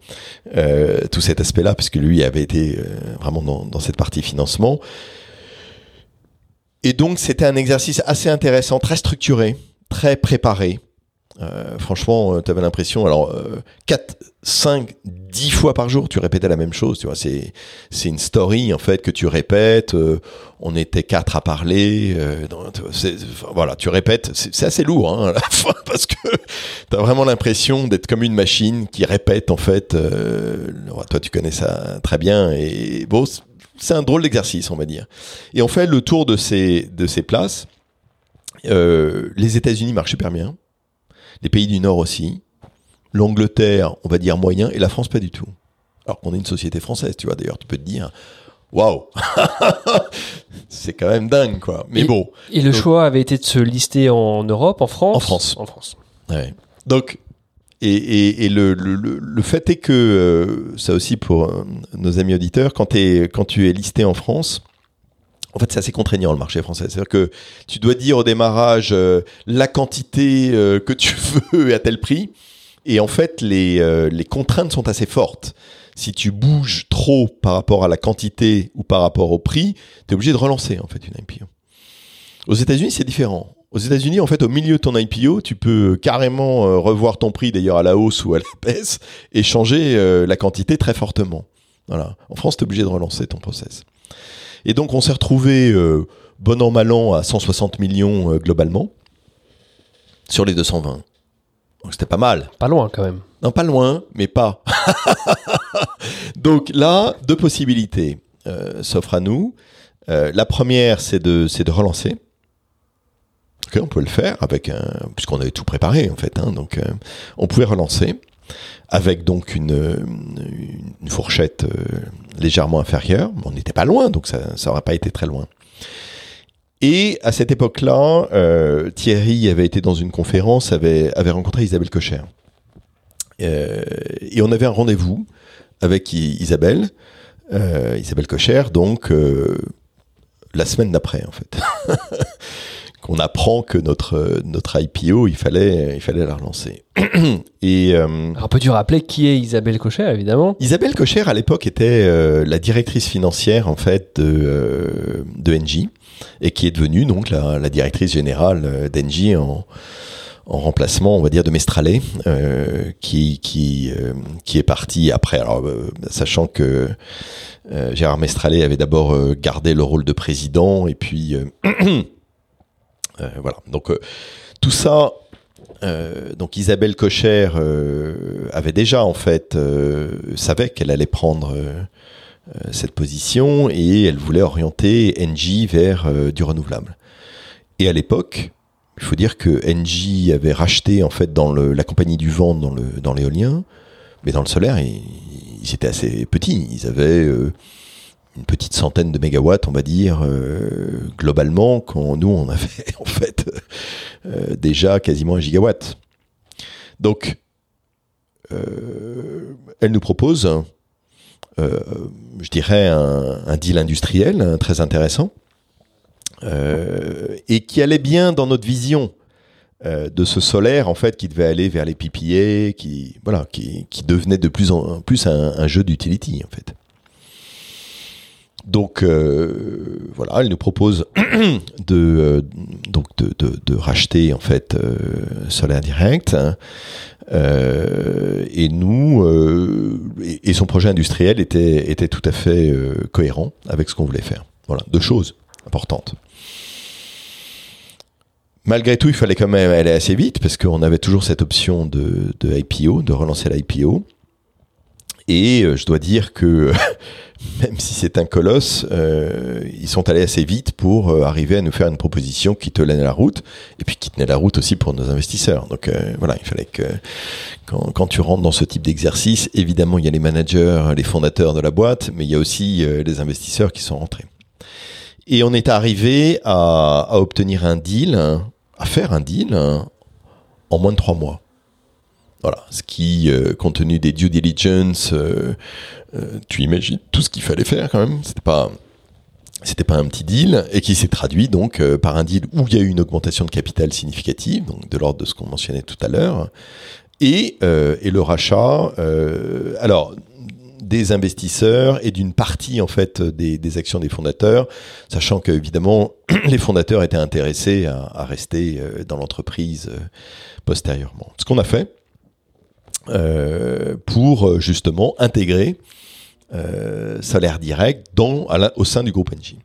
Speaker 2: euh, tout cet aspect-là, puisque lui avait été vraiment dans cette partie financement. Et donc, c'était un exercice assez intéressant, très structuré, très préparé. Euh, franchement, tu avais l'impression, alors, euh, 4, 5, 10 fois par jour, tu répétais la même chose, tu vois. C'est, c'est une story, en fait, que tu répètes. euh, on était quatre à parler. euh, voilà, tu répètes. C'est, assez lourd, hein, à la fin, parce que tu as vraiment l'impression d'être comme une machine qui répète, en fait. euh, toi, tu connais ça très bien. Et bon, c'est- un drôle d'exercice, on va dire. Et on fait le tour de ces, de ces places. Euh, les États-Unis marchent super bien. Les pays du Nord aussi. L'Angleterre, on va dire moyen. Et la France, pas du tout. Alors qu'on est une société française, tu vois. D'ailleurs, tu peux te dire, waouh, c'est quand même dingue, quoi. Mais
Speaker 1: Et-
Speaker 2: bon.
Speaker 1: Et le
Speaker 2: Donc-
Speaker 1: choix avait été de se lister en Europe, en France
Speaker 2: En France.
Speaker 1: En France.
Speaker 2: Ouais. Donc, et, et, et le, le, le- le fait est que, euh, ça aussi pour euh, nos amis auditeurs, quand, t'es- quand tu es listé en France, en fait, c'est assez contraignant le marché français. C'est-à-dire que tu dois dire au démarrage euh, la quantité euh, que tu veux à tel prix. Et en fait, les, euh, les contraintes sont assez fortes. si tu bouges trop par rapport à la quantité ou par rapport au prix, tu es obligé de relancer en fait une IPO. Aux États-Unis, c'est différent. Aux États-Unis, en fait, au milieu de ton IPO, tu peux carrément revoir ton prix d'ailleurs à la hausse ou à la baisse et changer la quantité très fortement. Voilà. En France, tu es obligé de relancer ton process. Et donc, on s'est retrouvé euh, bon an, mal an à 160 millions globalement sur les 220. Donc, c'était pas mal.
Speaker 1: Pas loin quand même.
Speaker 2: Non, pas loin, mais pas. donc là, deux possibilités s'offrent à nous. la première, c'est de, de relancer on peut le faire avec un, puisqu'on avait tout préparé en fait. Hein, donc, euh, on pouvait relancer avec donc une, fourchette euh, légèrement inférieure. On n'était pas loin, donc ça n'aurait pas été très loin. Et à cette époque-là, euh, Thierry avait été dans une conférence, avait, rencontré Isabelle Cocher. et on avait un rendez-vous avec Isabelle, Isabelle Cocher, donc la semaine d'après en fait. qu'on apprend que notre notre IPO, il fallait il fallait la relancer.
Speaker 1: Et euh, Alors peux-tu rappeler qui est Isabelle Cocher évidemment?
Speaker 2: Isabelle Cocher à l'époque était euh, la directrice financière en fait de euh, de Engie et qui est devenue donc la, la directrice générale d'Engie en en remplacement, on va dire, de Mestralet, euh, qui qui euh, qui est parti après. Alors, sachant que Gérard Mestralet avait d'abord gardé le rôle de président et puis Euh, voilà. Donc euh, tout ça, euh, donc Isabelle Cocher avait déjà en fait savait qu'elle allait prendre cette position et elle voulait orienter Engie vers du renouvelable. Et à l'époque, il faut dire que Engie avait racheté en fait dans la compagnie du vent dans l'éolien, mais dans le solaire, ils, ils étaient assez petits. Ils avaient une petite centaine de mégawatts, on va dire, euh, globalement, quand nous, on avait en fait euh, déjà quasiment un gigawatt. Donc, euh, elle nous propose, je dirais, un, deal industriel hein, très intéressant et qui allait bien dans notre vision de ce solaire en fait qui devait aller vers les PPA, qui voilà, qui, devenait de plus en plus un, un jeu d'utility en fait. Donc euh, voilà, elle nous propose de euh, de, racheter en fait euh, Solaire Direct hein. et nous et, son projet industriel était était tout à fait cohérent avec ce qu'on voulait faire. Voilà, deux choses importantes. Malgré tout, il fallait quand même aller assez vite parce qu'on avait toujours cette option de, de IPO, de relancer l'IPO. Et je dois dire que même si c'est un colosse, euh, ils sont allés assez vite pour euh, arriver à nous faire une proposition qui tenait la route, et puis qui tenait la route aussi pour nos investisseurs. Donc euh, voilà, il fallait que quand, tu rentres dans ce type d'exercice, évidemment, il y a les managers, les fondateurs de la boîte, mais il y a aussi les investisseurs qui sont rentrés. Et on est arrivé à, à obtenir un deal, à faire un deal en moins de trois mois. Voilà, ce qui, compte tenu des due diligence, euh, tu imagines tout ce qu'il fallait faire quand même. C'était pas c'était pas un petit deal et qui s'est traduit donc euh, par un deal où il y a eu une augmentation de capital significative, donc de l'ordre de ce qu'on mentionnait tout à l'heure, et, euh, et, le rachat. alors des investisseurs et d'une partie en fait des, actions des fondateurs, sachant que évidemment les fondateurs étaient intéressés à rester dans l'entreprise postérieurement. Ce qu'on a fait pour justement intégrer euh, salaire direct dans, au sein du groupe Engie.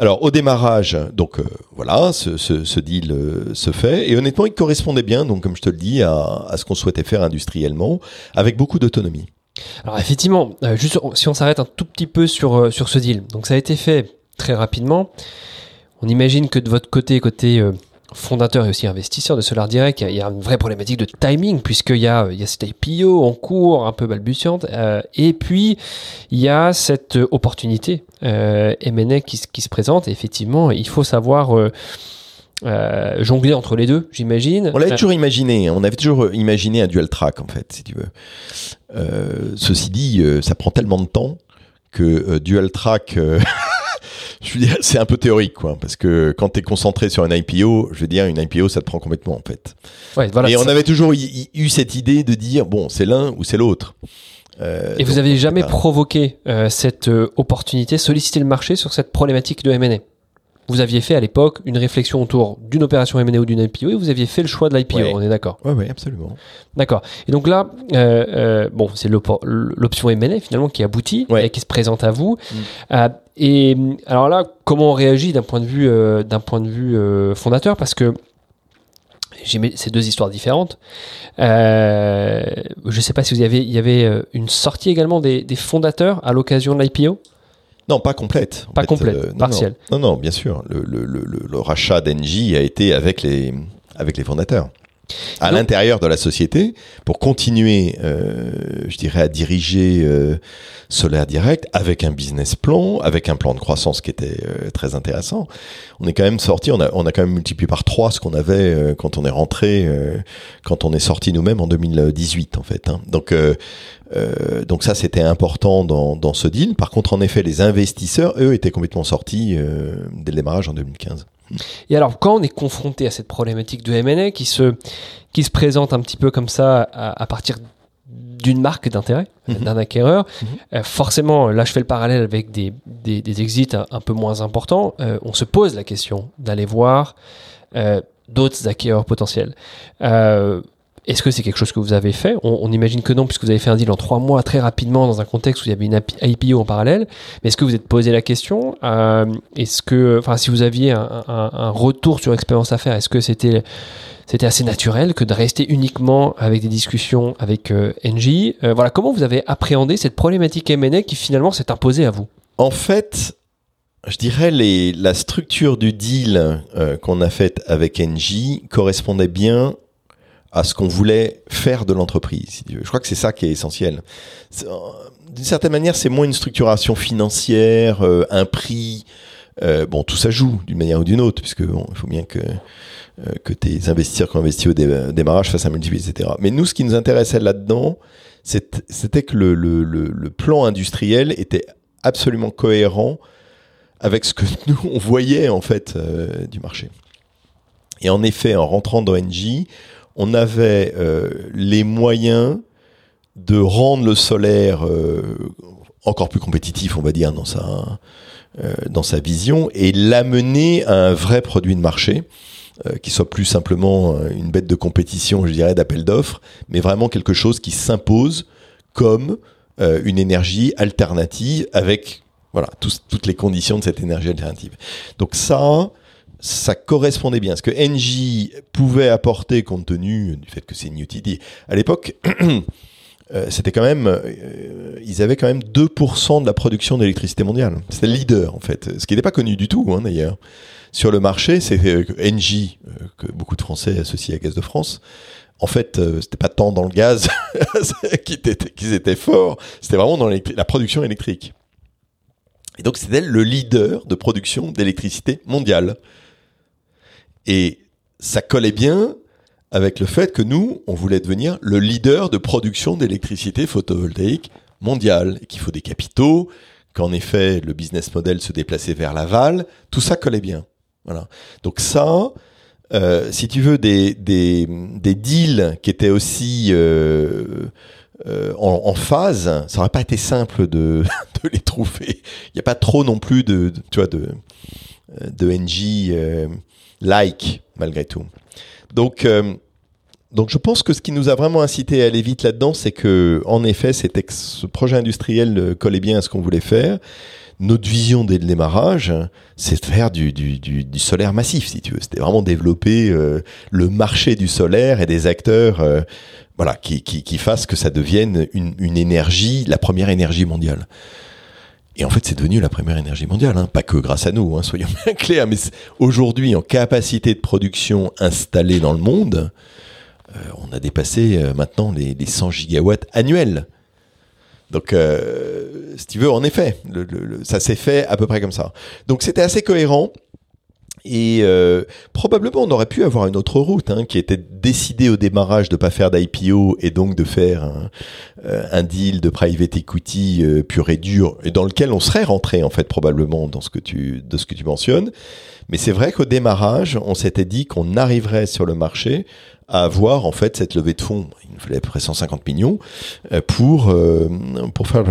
Speaker 2: Alors au démarrage, donc euh, voilà, ce, deal euh, se fait et honnêtement, il correspondait bien, donc comme je te le dis, à, à ce qu'on souhaitait faire industriellement, avec beaucoup d'autonomie.
Speaker 1: Alors effectivement, juste si on s'arrête un tout petit peu sur sur ce deal, donc ça a été fait très rapidement. On imagine que de votre côté, côté fondateur et aussi investisseur de Solar Direct, il y a une vraie problématique de timing puisqu'il y a, il y a cette IPO en cours, un peu balbutiante, euh, et puis il y a cette opportunité euh, M&A qui, qui, se présente. Et effectivement, il faut savoir euh, euh, jongler entre les deux, j'imagine.
Speaker 2: On l'avait toujours imaginé, hein. on avait toujours imaginé un dual track en fait, si tu veux. Ceci dit, ça prend tellement de temps que dual track je veux dire, c'est un peu théorique, quoi, parce que quand tu es concentré sur un IPO, je veux dire, une IPO, ça te prend complètement, en fait. Ouais, voilà, Et on avait toujours eu cette idée de dire, bon, c'est l'un ou c'est l'autre. Euh,
Speaker 1: Et vous
Speaker 2: donc,
Speaker 1: avez jamais provoqué euh, cette euh, opportunité, sollicité le marché sur cette problématique de M&A Vous aviez fait à l'époque une réflexion autour d'une opération M&A ou d'une IPO et vous aviez fait le choix de l'IPO,
Speaker 2: Ouais.
Speaker 1: on est d'accord?
Speaker 2: Ouais, ouais, absolument.
Speaker 1: D'accord. Et donc là, euh, euh, bon, c'est l'op- l'option M&A finalement qui aboutit
Speaker 2: Ouais.
Speaker 1: et qui se présente à vous.
Speaker 2: Mm.
Speaker 1: Euh, et alors là, comment on réagit d'un point de vue, euh, d'un point de vue euh, fondateur? Parce que j'ai mis ces deux histoires différentes. Euh, je ne sais pas si vous y avez, il y avait une sortie également des, des fondateurs à l'occasion de l'IPO.
Speaker 2: Non, pas complète.
Speaker 1: Pas
Speaker 2: fait,
Speaker 1: complète,
Speaker 2: non,
Speaker 1: partielle.
Speaker 2: Non, non, bien sûr. Le, le, le, le- le rachat d'Engie a été avec les, avec les fondateurs. À l'intérieur de la société, pour continuer, euh, je dirais, à diriger euh, Solaire Direct avec un business plan, avec un plan de croissance qui était euh, très intéressant. On est quand même sorti, on a, on a quand même multiplié par trois ce qu'on avait euh, quand on est rentré, quand on est sorti nous-mêmes en 2018 en fait. hein. Donc, euh, donc ça c'était important dans, dans ce deal. Par contre, en effet, les investisseurs, eux, étaient complètement sortis euh, dès le démarrage en 2015.
Speaker 1: Et alors, quand on est confronté à cette problématique de M&A qui se, qui se présente un petit peu comme ça à, à partir d'une marque d'intérêt,
Speaker 2: Mhm.
Speaker 1: d'un acquéreur,
Speaker 2: Mhm.
Speaker 1: euh, forcément, là je fais le parallèle avec des, des, des exits un, un peu moins importants, euh, on se pose la question d'aller voir euh, d'autres acquéreurs potentiels. Est-ce que c'est quelque chose que vous avez fait on, imagine que non, puisque vous avez fait un deal en trois mois très rapidement dans un contexte où il y avait une IPO en parallèle. Mais est-ce que vous êtes posé la question euh, Est-ce que, enfin, si vous aviez un, retour sur expérience à faire, est-ce que c'était c'était assez naturel que de rester uniquement avec des discussions avec euh, Engie Euh, Voilà, comment vous avez appréhendé cette problématique M&A qui finalement s'est imposée à vous?
Speaker 2: En fait, je dirais les, la structure du deal euh, qu'on a faite avec Engie correspondait bien à ce qu'on voulait faire de l'entreprise. Je crois que c'est ça qui est essentiel. Euh, D'une certaine manière, c'est moins une structuration financière, euh, un prix. Euh, bon, tout ça joue d'une manière ou d'une autre, puisque il faut bien que que tes investisseurs qui ont investi au dé- démarrage fassent un multiple, etc. Mais nous, ce qui nous intéressait là-dedans, c'était que le, le, plan industriel était absolument cohérent avec ce que nous on voyait en fait du marché. Et en effet, en rentrant dans NJ, on avait euh, les moyens de rendre le solaire euh, encore plus compétitif, on va dire, dans sa, euh, dans sa vision, et l'amener à un vrai produit de marché, euh, qui soit plus simplement euh, une bête de compétition, je dirais, d'appel d'offres, mais vraiment quelque chose qui s'impose comme euh, une énergie alternative avec voilà toutes les conditions de cette énergie alternative. Donc ça, ça correspondait bien. Ce que NJ pouvait apporter compte tenu du fait que c'est une utility. À l'époque, euh, c'était quand même, euh, ils avaient quand même 2% de la production d'électricité mondiale. C'était le leader en fait, ce qui n'était pas connu du tout hein, d'ailleurs. Sur le marché, c'est que NJ, euh, que beaucoup de Français associent à Gaz de France, en fait, euh, c'était pas tant dans le gaz qu'ils étaient, qu'ils étaient forts, c'était vraiment dans la production électrique. Et donc, c'était le leader de production d'électricité mondiale. Et ça collait bien avec le fait que nous, on voulait devenir le leader de production d'électricité photovoltaïque mondiale, qu'il faut des capitaux, qu'en effet, le business model se déplaçait vers l'aval, tout ça collait bien. Voilà. Donc ça, euh, si tu veux, des, des, des deals qui étaient aussi euh, euh, en, en phase, ça aurait pas été simple de, de les trouver. Il n'y a pas trop non plus de, tu vois, de, de NG like malgré tout. Donc, euh, donc je pense que ce qui nous a vraiment incité à aller vite là-dedans, c'est que en effet, c'était que ce projet industriel euh, collait bien à ce qu'on voulait faire. Notre vision dès le démarrage, c'est de faire du, du, du, solaire massif, si tu veux. C'était vraiment développer euh, le marché du solaire et des acteurs voilà, qui, qui, qui fassent que ça devienne une, une énergie, la première énergie mondiale. Et en fait, c'est devenu la première énergie mondiale, hein. pas que grâce à nous, hein, soyons bien clairs, mais aujourd'hui, en capacité de production installée dans le monde, euh, on a dépassé euh, maintenant les, les 100 gigawatts annuels. Donc, euh, si tu veux, en effet, ça s'est fait à peu près comme ça. Donc, c'était assez cohérent. Et euh, probablement, on aurait pu avoir une autre route, hein, qui était décidée au démarrage de pas faire d'IPO et donc de faire un, un deal de private equity pur et dur, et dans lequel on serait rentré en fait probablement dans ce que tu, de ce que tu mentionnes. Mais c'est vrai qu'au démarrage, on s'était dit qu'on arriverait sur le marché à avoir en fait cette levée de fonds, il nous fallait à peu près 150 millions, euh, pour, euh, pour faire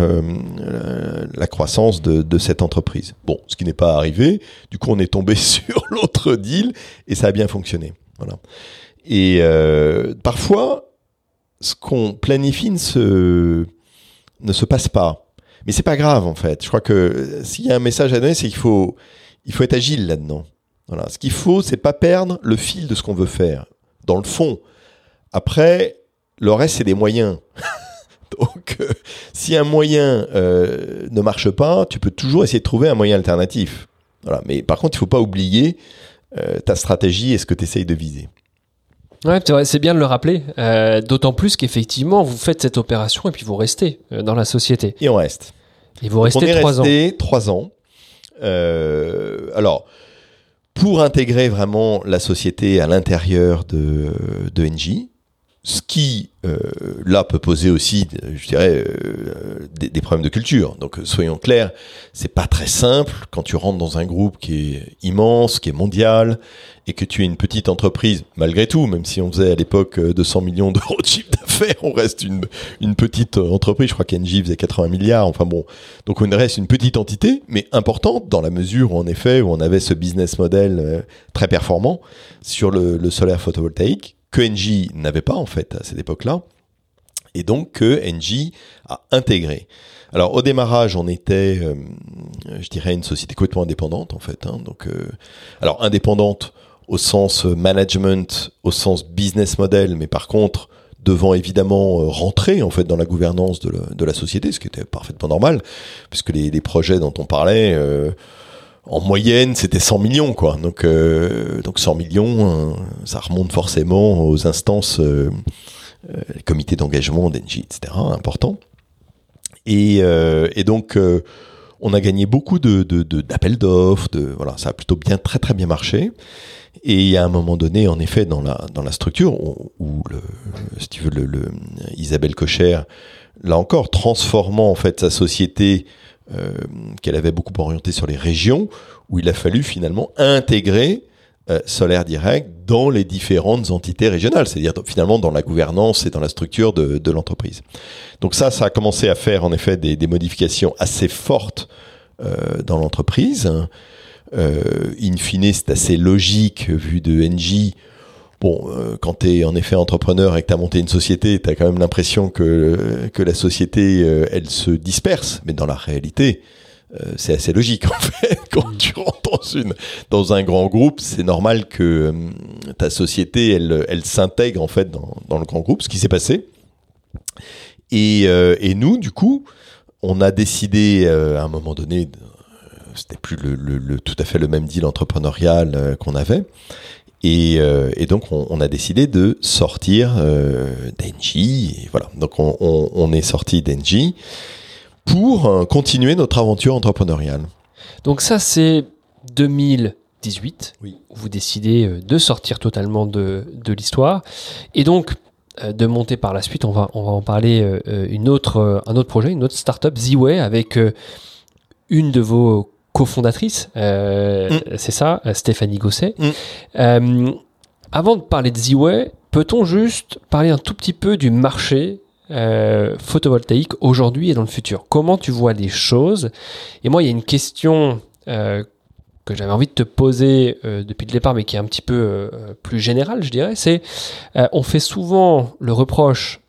Speaker 2: la croissance de, cette entreprise. Bon, ce qui n'est pas arrivé, du coup on est tombé sur l'autre deal et ça a bien fonctionné. Voilà. Et euh, parfois, ce qu'on planifie ne se, ne se passe pas. Mais c'est pas grave en fait. Je crois que s'il y a un message à donner, c'est qu'il faut, il faut être agile là-dedans. Voilà. Ce qu'il faut, c'est pas perdre le fil de ce qu'on veut faire dans le fond. Après, le reste, c'est des moyens. Donc, euh, si un moyen euh, ne marche pas, tu peux toujours essayer de trouver un moyen alternatif. Voilà. Mais par contre, il ne faut pas oublier euh, ta stratégie et ce que tu essayes de viser.
Speaker 1: Ouais, c'est bien de le rappeler. D'autant plus qu'effectivement, vous faites cette opération et puis vous restez dans la société.
Speaker 2: Et on reste.
Speaker 1: Et vous restez trois ans.
Speaker 2: On est resté trois ans. alors, pour intégrer vraiment la société à l'intérieur de, de NJ, ce qui euh, là peut poser aussi, je dirais, euh, des, problèmes de culture. Donc soyons clairs, c'est pas très simple quand tu rentres dans un groupe qui est immense, qui est mondial, et que tu es une petite entreprise, malgré tout, même si on faisait à l'époque 200 euh, millions d'euros de chiffre d'affaires, on reste une, une petite entreprise. Je crois qu'Engie faisait 80 milliards. Enfin bon, donc on reste une petite entité, mais importante dans la mesure où en effet où on avait ce business model très performant sur le, le solaire photovoltaïque que Engie n'avait pas en fait à cette époque-là, et donc que Engie a intégré. Alors au démarrage, on était, euh, je dirais, une société complètement indépendante en fait. Hein, donc, euh, alors indépendante au sens management, au sens business model, mais par contre devant évidemment euh, rentrer en fait dans la gouvernance de la, société, ce qui était parfaitement normal, puisque les projets dont on parlait en moyenne, c'était 100 millions, quoi. Donc, euh, donc 100 millions, euh, ça remonte forcément aux instances, euh, les comités d'engagement d'Engie, etc., important. Et, et donc, on a gagné beaucoup de, d'appels d'offres, de, voilà, ça a plutôt bien, très très bien marché. Et a un moment donné, en effet, dans la, dans la structure, où, si tu veux, le, le Isabelle Cocher, là encore, transformant en fait sa société euh, qu'elle avait beaucoup orienté sur les régions, où il a fallu finalement intégrer euh, Solaire Direct dans les différentes entités régionales, c'est-à-dire finalement dans la gouvernance et dans la structure de, de l'entreprise. Donc ça, ça a commencé à faire en effet des, des modifications assez fortes euh, dans l'entreprise. Euh, in fine, c'est assez logique vu de NJ Bon, euh, quand tu es en effet entrepreneur et que tu as monté une société, tu as quand même l'impression que, que la société, euh, elle se disperse. Mais dans la réalité, euh, c'est assez logique en fait. Quand tu rentres dans, une, dans un grand groupe, c'est normal que ta société, elle, elle s'intègre en fait dans, dans, le grand groupe, ce qui s'est passé. Et, et, nous, du coup, on a décidé à un moment donné, c'était plus le, le, tout à fait le même deal entrepreneurial qu'on avait. Euh, et, donc, on, a décidé de sortir euh, d'Engie. Voilà. Donc, on, est sorti d'Engie pour euh, continuer notre aventure entrepreneuriale.
Speaker 1: Donc, ça, c'est 2018. Oui. Où vous décidez de sortir totalement de, l'histoire. Et donc, de monter par la suite, on va, on va en parler, une autre, un autre projet, une autre startup, Z-Way, avec une de vos cofondatrice, euh, mm. c'est ça, euh, Stéphanie Gosset. Mm. Euh, avant de parler de Z-Way, peut-on juste parler un tout petit peu du marché photovoltaïque aujourd'hui et dans le futur? Comment tu vois les choses? Et moi, il y a une question que j'avais envie de te poser depuis le départ, mais qui est un petit peu plus générale, je dirais, c'est on fait souvent le reproche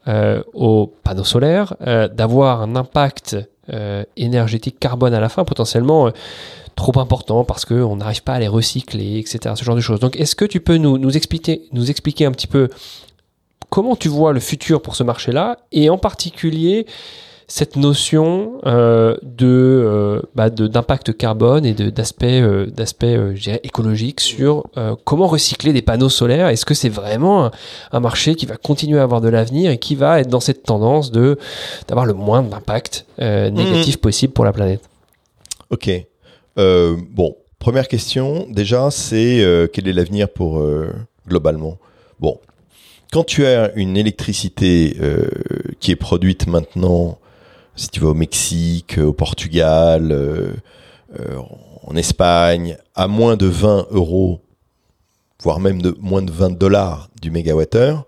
Speaker 1: aux panneaux solaires d'avoir un impact euh, énergétique carbone à la fin, potentiellement euh, trop important parce qu'on n'arrive pas à les recycler, etc. Ce genre de choses. Donc, est-ce que tu peux nous, expliquer, nous expliquer un petit peu comment tu vois le futur pour ce marché-là et en particulier cette notion euh, de euh, bah, d'impact carbone et d'aspect euh, d'aspect euh, écologique sur comment recycler des panneaux solaires. Est-ce que c'est vraiment un, marché qui va continuer à avoir de l'avenir et qui va être dans cette tendance de d'avoir le moins d'impact négatif mmh. possible pour la planète?
Speaker 2: Ok. bon, première question déjà, c'est quel est l'avenir pour globalement? Bon, quand tu as une électricité euh, qui est produite maintenant, si tu vas au Mexique, au Portugal, euh, euh, en Espagne, à moins de 20 euros, voire même moins de 20 dollars du mégawattheure,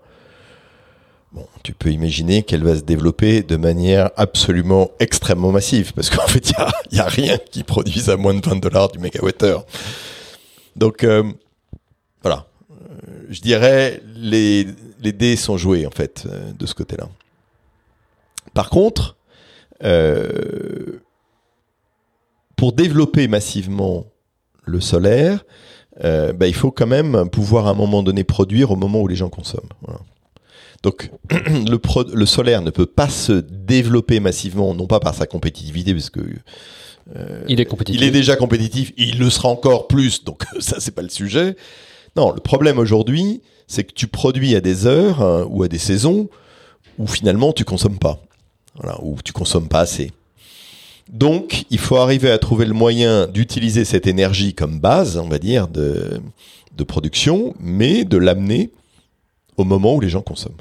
Speaker 2: tu peux imaginer qu'elle va se développer de manière absolument extrêmement massive, parce qu'en fait, il n'y a, rien qui produise à moins de 20 dollars du mégawattheure. Donc, euh, voilà. Euh, je dirais, les, les dés sont joués, en fait, euh, de ce côté-là. Par contre, euh, pour développer massivement le solaire, euh, bah, il faut quand même pouvoir à un moment donné produire au moment où les gens consomment. Voilà. Donc le, pro, le, solaire ne peut pas se développer massivement, non pas par sa compétitivité, parce que
Speaker 1: euh, il est compétitif.
Speaker 2: Il est déjà compétitif, il le sera encore plus, donc ça c'est pas le sujet. Non, le problème aujourd'hui, c'est que tu produis à des heures hein, ou à des saisons où finalement tu consommes pas, voilà, où tu consommes pas assez. Donc, il faut arriver à trouver le moyen d'utiliser cette énergie comme base, on va dire, de, de production, mais de l'amener au moment où les gens consomment.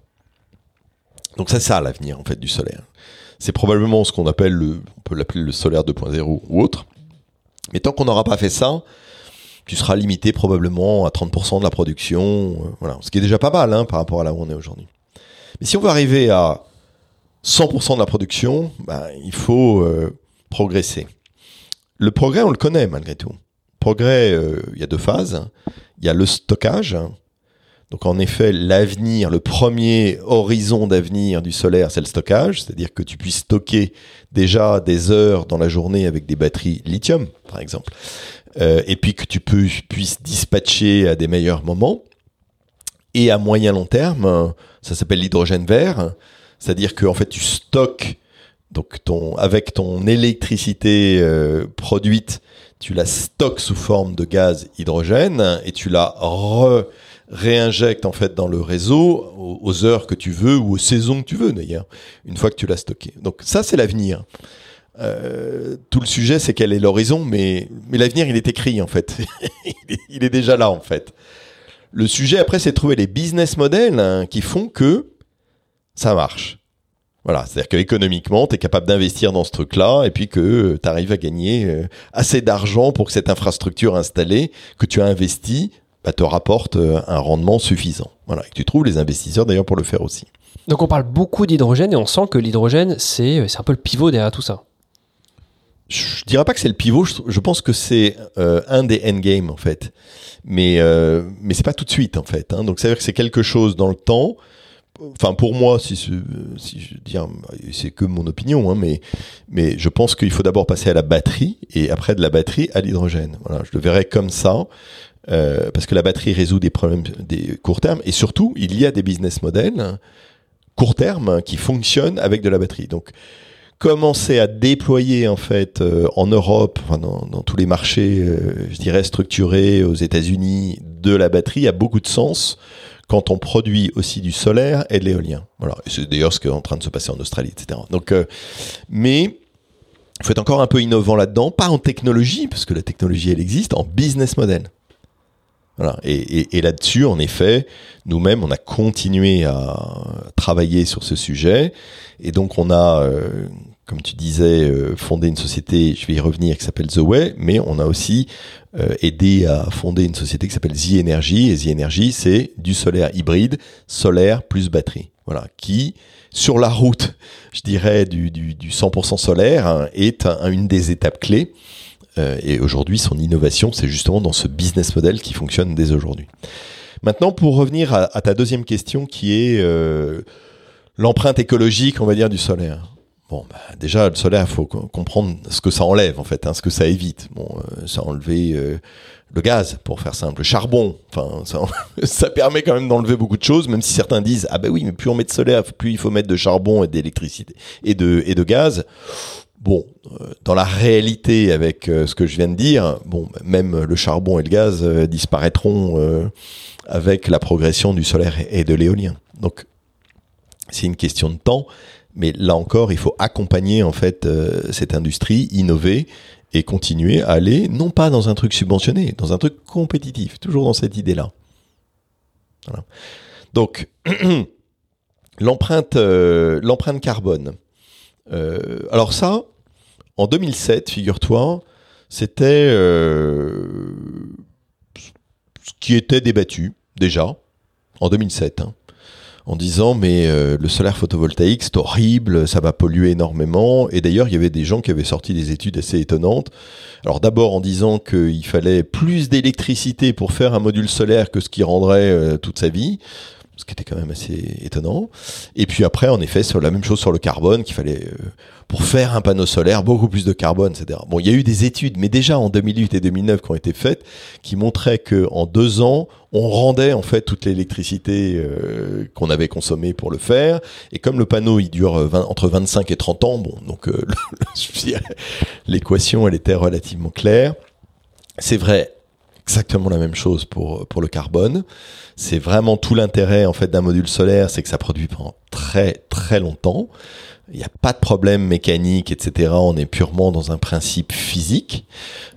Speaker 2: Donc c'est ça l'avenir en fait du solaire. C'est probablement ce qu'on appelle le, on peut l'appeler le solaire 2.0 ou autre. Mais tant qu'on n'aura pas fait ça, tu seras limité probablement à 30% de la production, euh, voilà, ce qui est déjà pas mal hein, par rapport à là où on est aujourd'hui. Mais si on veut arriver à 100% de la production, ben, il faut euh, progresser. Le progrès, on le connaît malgré tout. Progrès, euh, il y a deux phases. Il y a le stockage, donc en effet, l'avenir, le premier horizon d'avenir du solaire, c'est le stockage, c'est-à-dire que tu puisses stocker déjà des heures dans la journée avec des batteries lithium, par exemple, euh, et puis que tu puisses dispatcher à des meilleurs moments. Et à moyen long terme, ça s'appelle l'hydrogène vert, c'est-à-dire que en fait tu stockes donc ton avec ton électricité euh, produite, tu la stockes sous forme de gaz hydrogène et tu la re réinjecte en fait dans le réseau aux, heures que tu veux ou aux saisons que tu veux d'ailleurs, une fois que tu l'as stocké. Donc ça c'est l'avenir. Euh, tout le sujet c'est quel est l'horizon, mais, mais l'avenir il est écrit en fait. il, est, déjà là en fait. Le sujet après c'est trouver les business models hein, qui font que ça marche. Voilà, c'est-à-dire qu'économiquement, tu es capable d'investir dans ce truc-là et puis que euh, tu arrives à gagner euh, assez d'argent pour que cette infrastructure installée que tu as investi bah, te rapporte euh, un rendement suffisant. Voilà, et tu trouves les investisseurs d'ailleurs pour le faire aussi.
Speaker 1: Donc on parle beaucoup d'hydrogène et on sent que l'hydrogène, c'est un peu le pivot derrière tout ça.
Speaker 2: Je dirais pas que c'est le pivot, je, pense que c'est euh, un des endgames en fait. Mais, euh, mais c'est pas tout de suite en fait. Hein. Donc ça veut dire que c'est quelque chose dans le temps. Enfin pour moi, si, je dis, c'est que mon opinion, hein, mais, je pense qu'il faut d'abord passer à la batterie et après de la batterie à l'hydrogène. Voilà, je le verrais comme ça. Euh, parce que la batterie résout des problèmes des court terme et surtout il y a des business models court terme qui fonctionnent avec de la batterie. Donc commencer à déployer en fait euh, en Europe, dans, tous les marchés, euh, je dirais structurés aux États-Unis, de la batterie a beaucoup de sens quand on produit aussi du solaire et de l'éolien. Voilà, c'est d'ailleurs ce qui est en train de se passer en Australie, etc. Donc, mais il faut être encore un peu innovant là-dedans, pas en technologie, parce que la technologie elle existe, en business model. Voilà. Et, et, et là-dessus, en effet, nous-mêmes, on a continué à travailler sur ce sujet. Et donc, on a, euh, comme tu disais, euh, fondé une société, je vais y revenir, qui s'appelle The Way, mais on a aussi euh, aidé à fonder une société qui s'appelle The Energy. Et The Energy, c'est du solaire hybride, solaire plus batterie. Voilà. Qui, sur la route, je dirais, du, du, du 100% solaire, hein, est une des étapes clés. Euh, et aujourd'hui, son innovation, c'est justement dans ce business model qui fonctionne dès aujourd'hui. Maintenant, pour revenir à, ta deuxième question, qui est euh, l'empreinte écologique, on va dire, du solaire. Bon, bah, déjà, le solaire, faut comprendre ce que ça enlève, en fait, hein, ce que ça évite. Bon, euh, ça a enlevé le gaz, pour faire simple, le charbon. Enfin, ça, ça permet quand même d'enlever beaucoup de choses, même si certains disent ah ben oui, mais plus on met de solaire, plus il faut mettre de charbon et d'électricité et de et de gaz. Bon, euh, dans la réalité, avec euh, ce que je viens de dire, bon, même le charbon et le gaz euh, disparaîtront avec la progression du solaire et de l'éolien. Donc, c'est une question de temps, mais là encore, il faut accompagner en fait cette industrie, innover et continuer à aller non pas dans un truc subventionné, dans un truc compétitif, toujours dans cette idée-là. Donc, l'empreinte, euh, l'empreinte carbone. Euh, alors ça, en 2007, figure-toi, c'était euh, ce qui était débattu déjà en 2007. hein, en disant mais euh, le solaire photovoltaïque c'est horrible, ça va polluer énormément. Et d'ailleurs il y avait des gens qui avaient sorti des études assez étonnantes. Alors d'abord en disant qu'il fallait plus d'électricité pour faire un module solaire que ce qui rendrait euh, toute sa vie ce qui était quand même assez étonnant. Et puis après, en effet, sur la même chose sur le carbone, qu'il fallait, euh, pour faire un panneau solaire, beaucoup plus de carbone, etc. Bon, il y a eu des études, mais déjà en 2008 et 2009 qui ont été faites, qui montraient que en deux ans, on rendait en fait toute l'électricité euh, qu'on avait consommée pour le faire. Et comme le panneau, il dure 20 entre 25 et 30 ans, bon, donc euh, l'équation, elle était relativement claire. C'est vrai, exactement la même chose pour, pour le carbone. C'est vraiment tout l'intérêt en fait d'un module solaire, c'est que ça produit pendant très très longtemps. Il n'y a pas de problème mécanique, etc. On est purement dans un principe physique.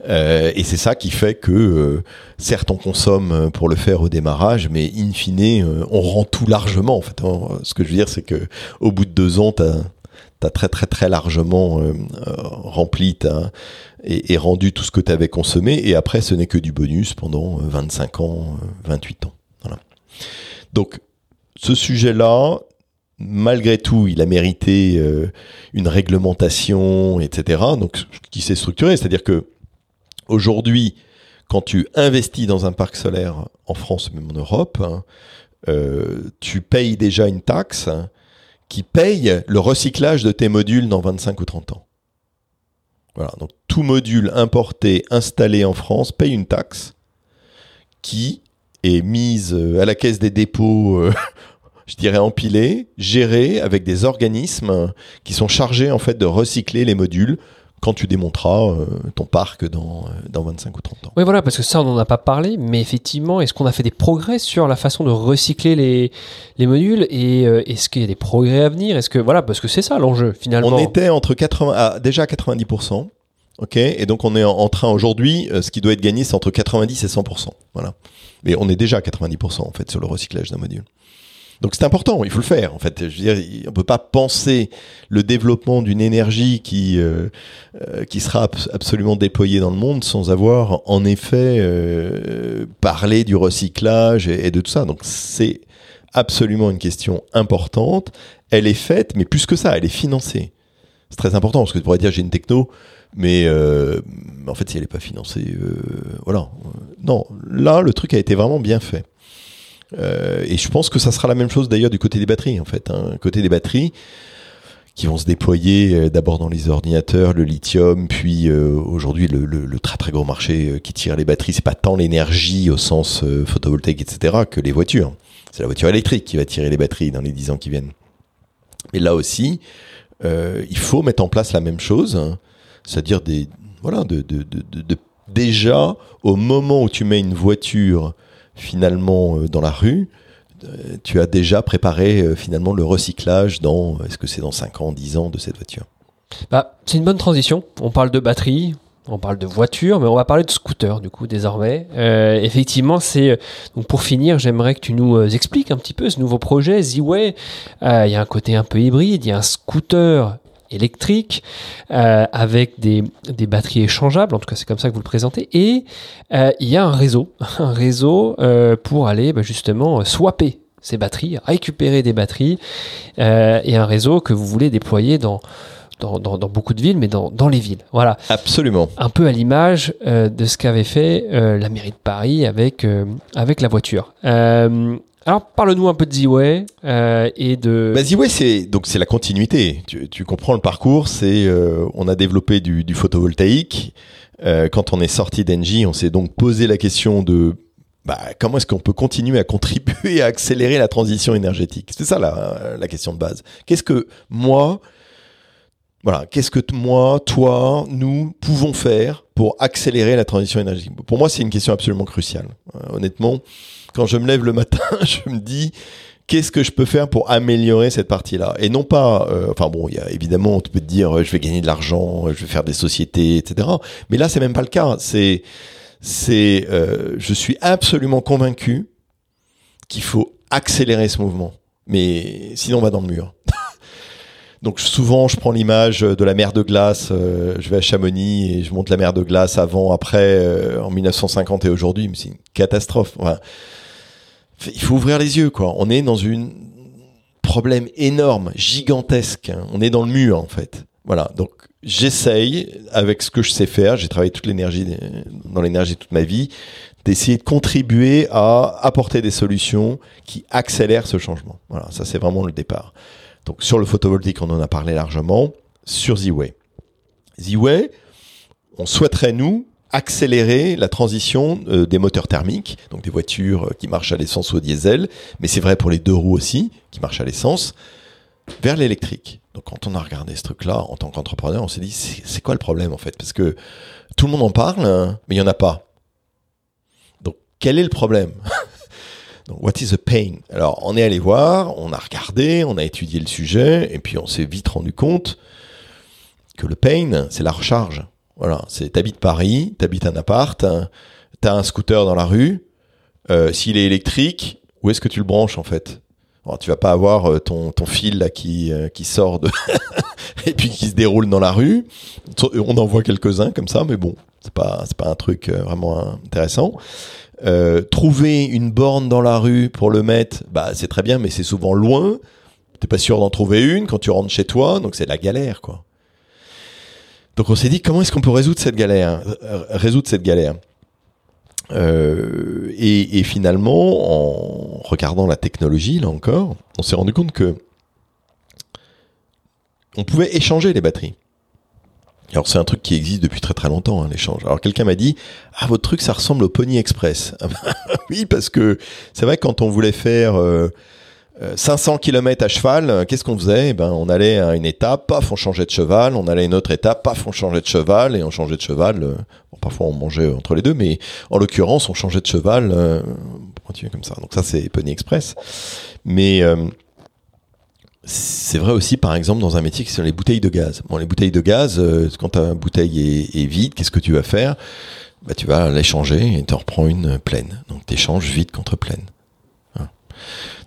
Speaker 2: Euh, et c'est ça qui fait que, euh, certes, on consomme pour le faire au démarrage, mais in fine, euh, on rend tout largement. En fait, ce que je veux dire, c'est que au bout de deux ans, tu as, très très très largement euh, euh, rempli ta, et, rendu tout ce que tu avais consommé. Et après, ce n'est que du bonus pendant 25 ans, 28 ans. Voilà. Donc, ce sujet-là, malgré tout, il a mérité euh, une réglementation, etc. Donc, qui s'est structuré, c'est-à-dire que aujourd'hui, quand tu investis dans un parc solaire en France, même en Europe, hein, euh, tu payes déjà une taxe qui paye le recyclage de tes modules dans 25 ou 30 ans. Voilà, donc tout module importé, installé en France paye une taxe qui est mise euh, à la caisse des dépôts, euh, je dirais empilée, gérée avec des organismes qui sont chargés en fait de recycler les modules quand tu démonteras euh, ton parc dans, dans 25 ou 30 ans.
Speaker 1: Oui, voilà, parce que ça, on n'en a pas parlé, mais effectivement, est-ce qu'on a fait des progrès sur la façon de recycler les, les modules et euh, est-ce qu'il y a des progrès à venir? Est-ce que, voilà, parce que c'est ça l'enjeu, finalement.
Speaker 2: On était entre 80, ah, déjà à 90%. Ok, et donc on est en, en train aujourd'hui, euh, ce qui doit être gagné, c'est entre 90 et 100%. Voilà. Mais on est déjà à 90% en fait sur le recyclage d'un module. Donc c'est important, il faut le faire. En fait, je veux dire, on peut pas penser le développement d'une énergie qui euh, euh, qui sera ab absolument déployée dans le monde sans avoir en effet euh, parlé du recyclage et, et de tout ça. Donc c'est absolument une question importante. Elle est faite, mais plus que ça, elle est financée. C'est très important parce que tu pourrais dire j'ai une techno, mais euh, en fait si elle n'est pas financée, euh, voilà. Non, là le truc a été vraiment bien fait. Euh, et je pense que ça sera la même chose d'ailleurs du côté des batteries en fait. Hein. Côté des batteries qui vont se déployer euh, d'abord dans les ordinateurs, le lithium, puis euh, aujourd'hui le, très très gros marché qui tire les batteries, c'est pas tant l'énergie au sens photovoltaïque, etc., que les voitures. C'est la voiture électrique qui va tirer les batteries dans les 10 ans qui viennent. Mais là aussi, il faut mettre en place la même chose, hein, c'est-à-dire des voilà déjà au moment où tu mets une voiture finalement euh, dans la rue, euh, tu as déjà préparé euh, finalement le recyclage dans, est-ce que c'est dans 5 ans, 10 ans de cette voiture?
Speaker 1: Bah, C'est une bonne transition. On parle de batterie, on parle de voiture, mais on va parler de scooter du coup désormais. Effectivement, c'est donc pour finir, j'aimerais que tu nous expliques un petit peu ce nouveau projet Z-Way. Il y a un côté un peu hybride, il y a un scooter électrique euh, avec des, des, batteries échangeables, en tout cas c'est comme ça que vous le présentez, et euh, il y a un réseau, un réseau euh, pour aller bah, justement swapper ces batteries, récupérer des batteries, et un réseau que vous voulez déployer dans, dans, dans, dans, beaucoup de villes, mais dans, dans les villes. Voilà.
Speaker 2: Absolument.
Speaker 1: Un peu à l'image euh, de ce qu'avait fait euh, la mairie de Paris avec, euh, avec la voiture. Alors, parle-nous un peu de Z-Way et de.
Speaker 2: Bah, Z-Way, c'est donc c'est la continuité. Tu, comprends le parcours. C'est on a développé du, photovoltaïque. quand on est sorti d'Engie, on s'est donc posé la question de bah, comment est-ce qu'on peut continuer à contribuer à accélérer la transition énergétique? C'est ça la, la question de base. Qu'est-ce que moi voilà, qu'est-ce que moi, toi, nous pouvons faire pour accélérer la transition énergétique? Pour moi, c'est une question absolument cruciale. Euh, honnêtement, quand je me lève le matin, je me dis qu'est-ce que je peux faire pour améliorer cette partie-là? Et non pas, euh, enfin bon, y a évidemment, tu peux te dire, euh, je vais gagner de l'argent, je vais faire des sociétés, etc. Mais là, c'est même pas le cas. C'est, c'est, euh, je suis absolument convaincu qu'il faut accélérer ce mouvement. Mais sinon, on va dans le mur. Donc souvent, je prends l'image de la mer de glace. euh, je vais à Chamonix et je monte la mer de glace avant, après, euh, en 1950 et aujourd'hui. C'est une catastrophe. Enfin, il faut ouvrir les yeux, quoi. On est dans un problème énorme, gigantesque. hein. On est dans le mur, en fait. Voilà. Donc j'essaye, avec ce que je sais faire, j'ai travaillé toute l'énergie dans l'énergie toute ma vie, d'essayer de contribuer à apporter des solutions qui accélèrent ce changement. Voilà, ça c'est vraiment le départ. Donc sur le photovoltaïque, on en a parlé largement. Sur Z-Way. Z-Way, on souhaiterait, nous, accélérer la transition euh, des moteurs thermiques, donc des voitures euh, qui marchent à l'essence ou au diesel, mais c'est vrai pour les deux roues aussi, qui marchent à l'essence, vers l'électrique. Donc quand on a regardé ce truc-là, en tant qu'entrepreneur, on s'est dit, c'est quoi le problème en fait? Parce que tout le monde en parle, hein, mais il n'y en a pas. Donc quel est le problème? What is the pain? Alors, on est allé voir, on a regardé, on a étudié le sujet, et puis on s'est vite rendu compte que le pain, c'est la recharge. Voilà, c'est t'habites Paris, t'habites un appart, t'as un scooter dans la rue. euh, S'il est électrique, où est-ce que tu le branches en fait? Alors, Tu vas pas avoir euh, ton, ton fil là qui, euh, qui sort de et puis qui se déroule dans la rue. On en voit quelques-uns comme ça, mais bon, c'est pas c'est pas un truc vraiment intéressant. Trouver une borne dans la rue pour le mettre, bah c'est très bien, mais c'est souvent loin. T'es pas sûr d'en trouver une quand tu rentres chez toi, donc c'est de la galère, quoi. Donc on s'est dit comment est-ce qu'on peut résoudre cette galère, résoudre cette galère? Euh, et, finalement, en regardant la technologie, là encore, on s'est rendu compte que on pouvait échanger les batteries. Alors c'est un truc qui existe depuis très très longtemps, hein, l'échange. Alors quelqu'un m'a dit, ah votre truc ça ressemble au Pony Express. Ah bah, oui parce que c'est vrai que quand on voulait faire euh, 500 km à cheval, euh, qu'est-ce qu'on faisait? Eh ben on allait à une étape, paf on changeait de cheval, on allait à une autre étape, paf on changeait de cheval et on changeait de cheval. euh, bon, parfois on mangeait entre les deux, mais en l'occurrence on changeait de cheval euh, continuer comme ça. Donc ça c'est Pony Express. Mais euh, c'est vrai aussi, par exemple, dans un métier qui sont les bouteilles de gaz. Bon, les bouteilles de gaz, euh, quand ta bouteille est, vide, qu'est-ce que tu vas faire? Bah, Tu vas l'échanger et tu en reprends une pleine. Donc, tu échanges vide contre pleine. Voilà.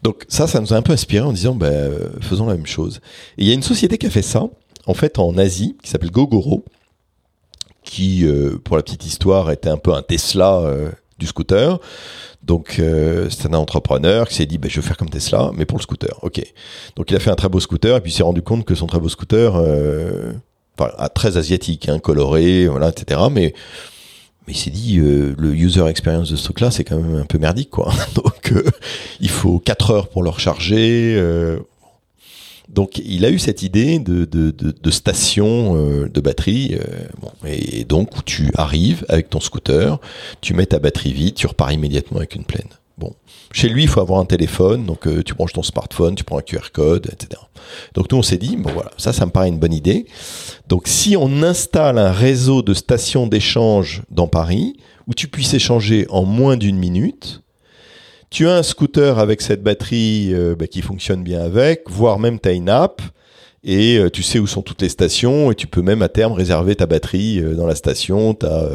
Speaker 2: Donc, ça, ça nous a un peu inspiré en disant, euh, faisons la même chose. Et il y a une société qui a fait ça, en fait, en Asie, qui s'appelle Gogoro, qui, euh, pour la petite histoire, était un peu un Tesla euh, du scooter. Donc, euh, c'est un entrepreneur qui s'est dit, bah, je vais faire comme Tesla, mais pour le scooter. Ok. Donc, il a fait un très beau scooter, et puis il s'est rendu compte que son très beau scooter, enfin, très asiatique, hein, coloré, voilà, etc. Mais, mais il s'est dit, euh, le user experience de ce truc-là, c'est quand même un peu merdique, quoi. Donc, euh, il faut 4 heures pour le recharger. euh, donc, il a eu cette idée de, de, station euh, de batterie. bon, et donc, où tu arrives avec ton scooter, tu mets ta batterie vide, tu repars immédiatement avec une pleine. Bon, chez lui, il faut avoir un téléphone, donc euh, tu branches ton smartphone, tu prends un QR code, etc. Donc nous, on s'est dit, bon voilà, ça, ça me paraît une bonne idée. Donc si on installe un réseau de stations d'échange dans Paris, où tu puisses échanger en moins d'une minute, tu as un scooter avec cette batterie euh, bah, qui fonctionne bien avec, voire même tu as une app, et euh, tu sais où sont toutes les stations, et tu peux même à terme réserver ta batterie euh, dans la station, tu as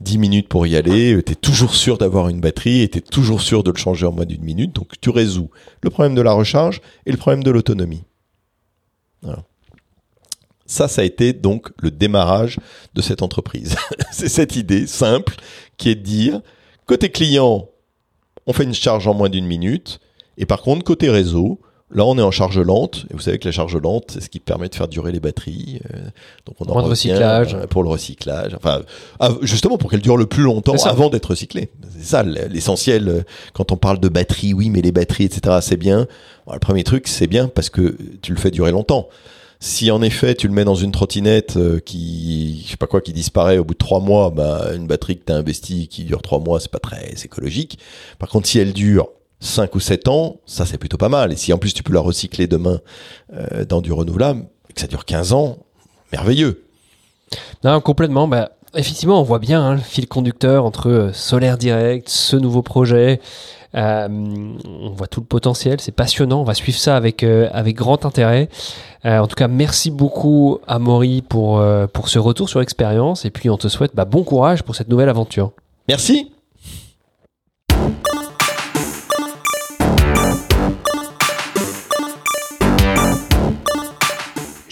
Speaker 2: 10 minutes pour y aller, tu es toujours sûr d'avoir une batterie, et tu es toujours sûr de le changer en moins d'une minute, donc tu résous le problème de la recharge et le problème de l'autonomie. Voilà. Ça, ça a été donc le démarrage de cette entreprise. C'est cette idée simple qui est de dire, côté client, on fait une charge en moins d'une minute, et par contre, côté réseau, là, on est en charge lente, et vous savez que la charge lente, c'est ce qui permet de faire durer les batteries. euh, donc on en
Speaker 1: de
Speaker 2: revient,
Speaker 1: recyclage.
Speaker 2: euh, pour le recyclage. Enfin, justement pour qu'elle dure le plus longtemps avant d'être recyclée. C'est ça l'essentiel. euh, Quand on parle de batterie, oui, mais les batteries, etc., c'est bien. Bon, le premier truc, c'est bien parce que tu le fais durer longtemps. Si en effet tu le mets dans une trottinette qui, je sais pas quoi, qui disparaît au bout de trois mois, bah, une batterie que tu as investie qui dure trois mois, c'est pas très écologique. Par contre, si elle dure 5 ou 7 ans, ça c'est plutôt pas mal. Et si en plus tu peux la recycler demain euh, dans du renouvelable, et que ça dure 15 ans, merveilleux.
Speaker 1: Non, complètement. Bah, effectivement, on voit bien hein, le fil conducteur entre euh, Solaire Direct, ce nouveau projet. Euh, on voit tout le potentiel, c'est passionnant. On va suivre ça avec, euh, avec grand intérêt. En tout cas, merci beaucoup à Maury pour, pour ce retour sur l'expérience. Et puis, on te souhaite bah, bon courage pour cette nouvelle aventure.
Speaker 2: Merci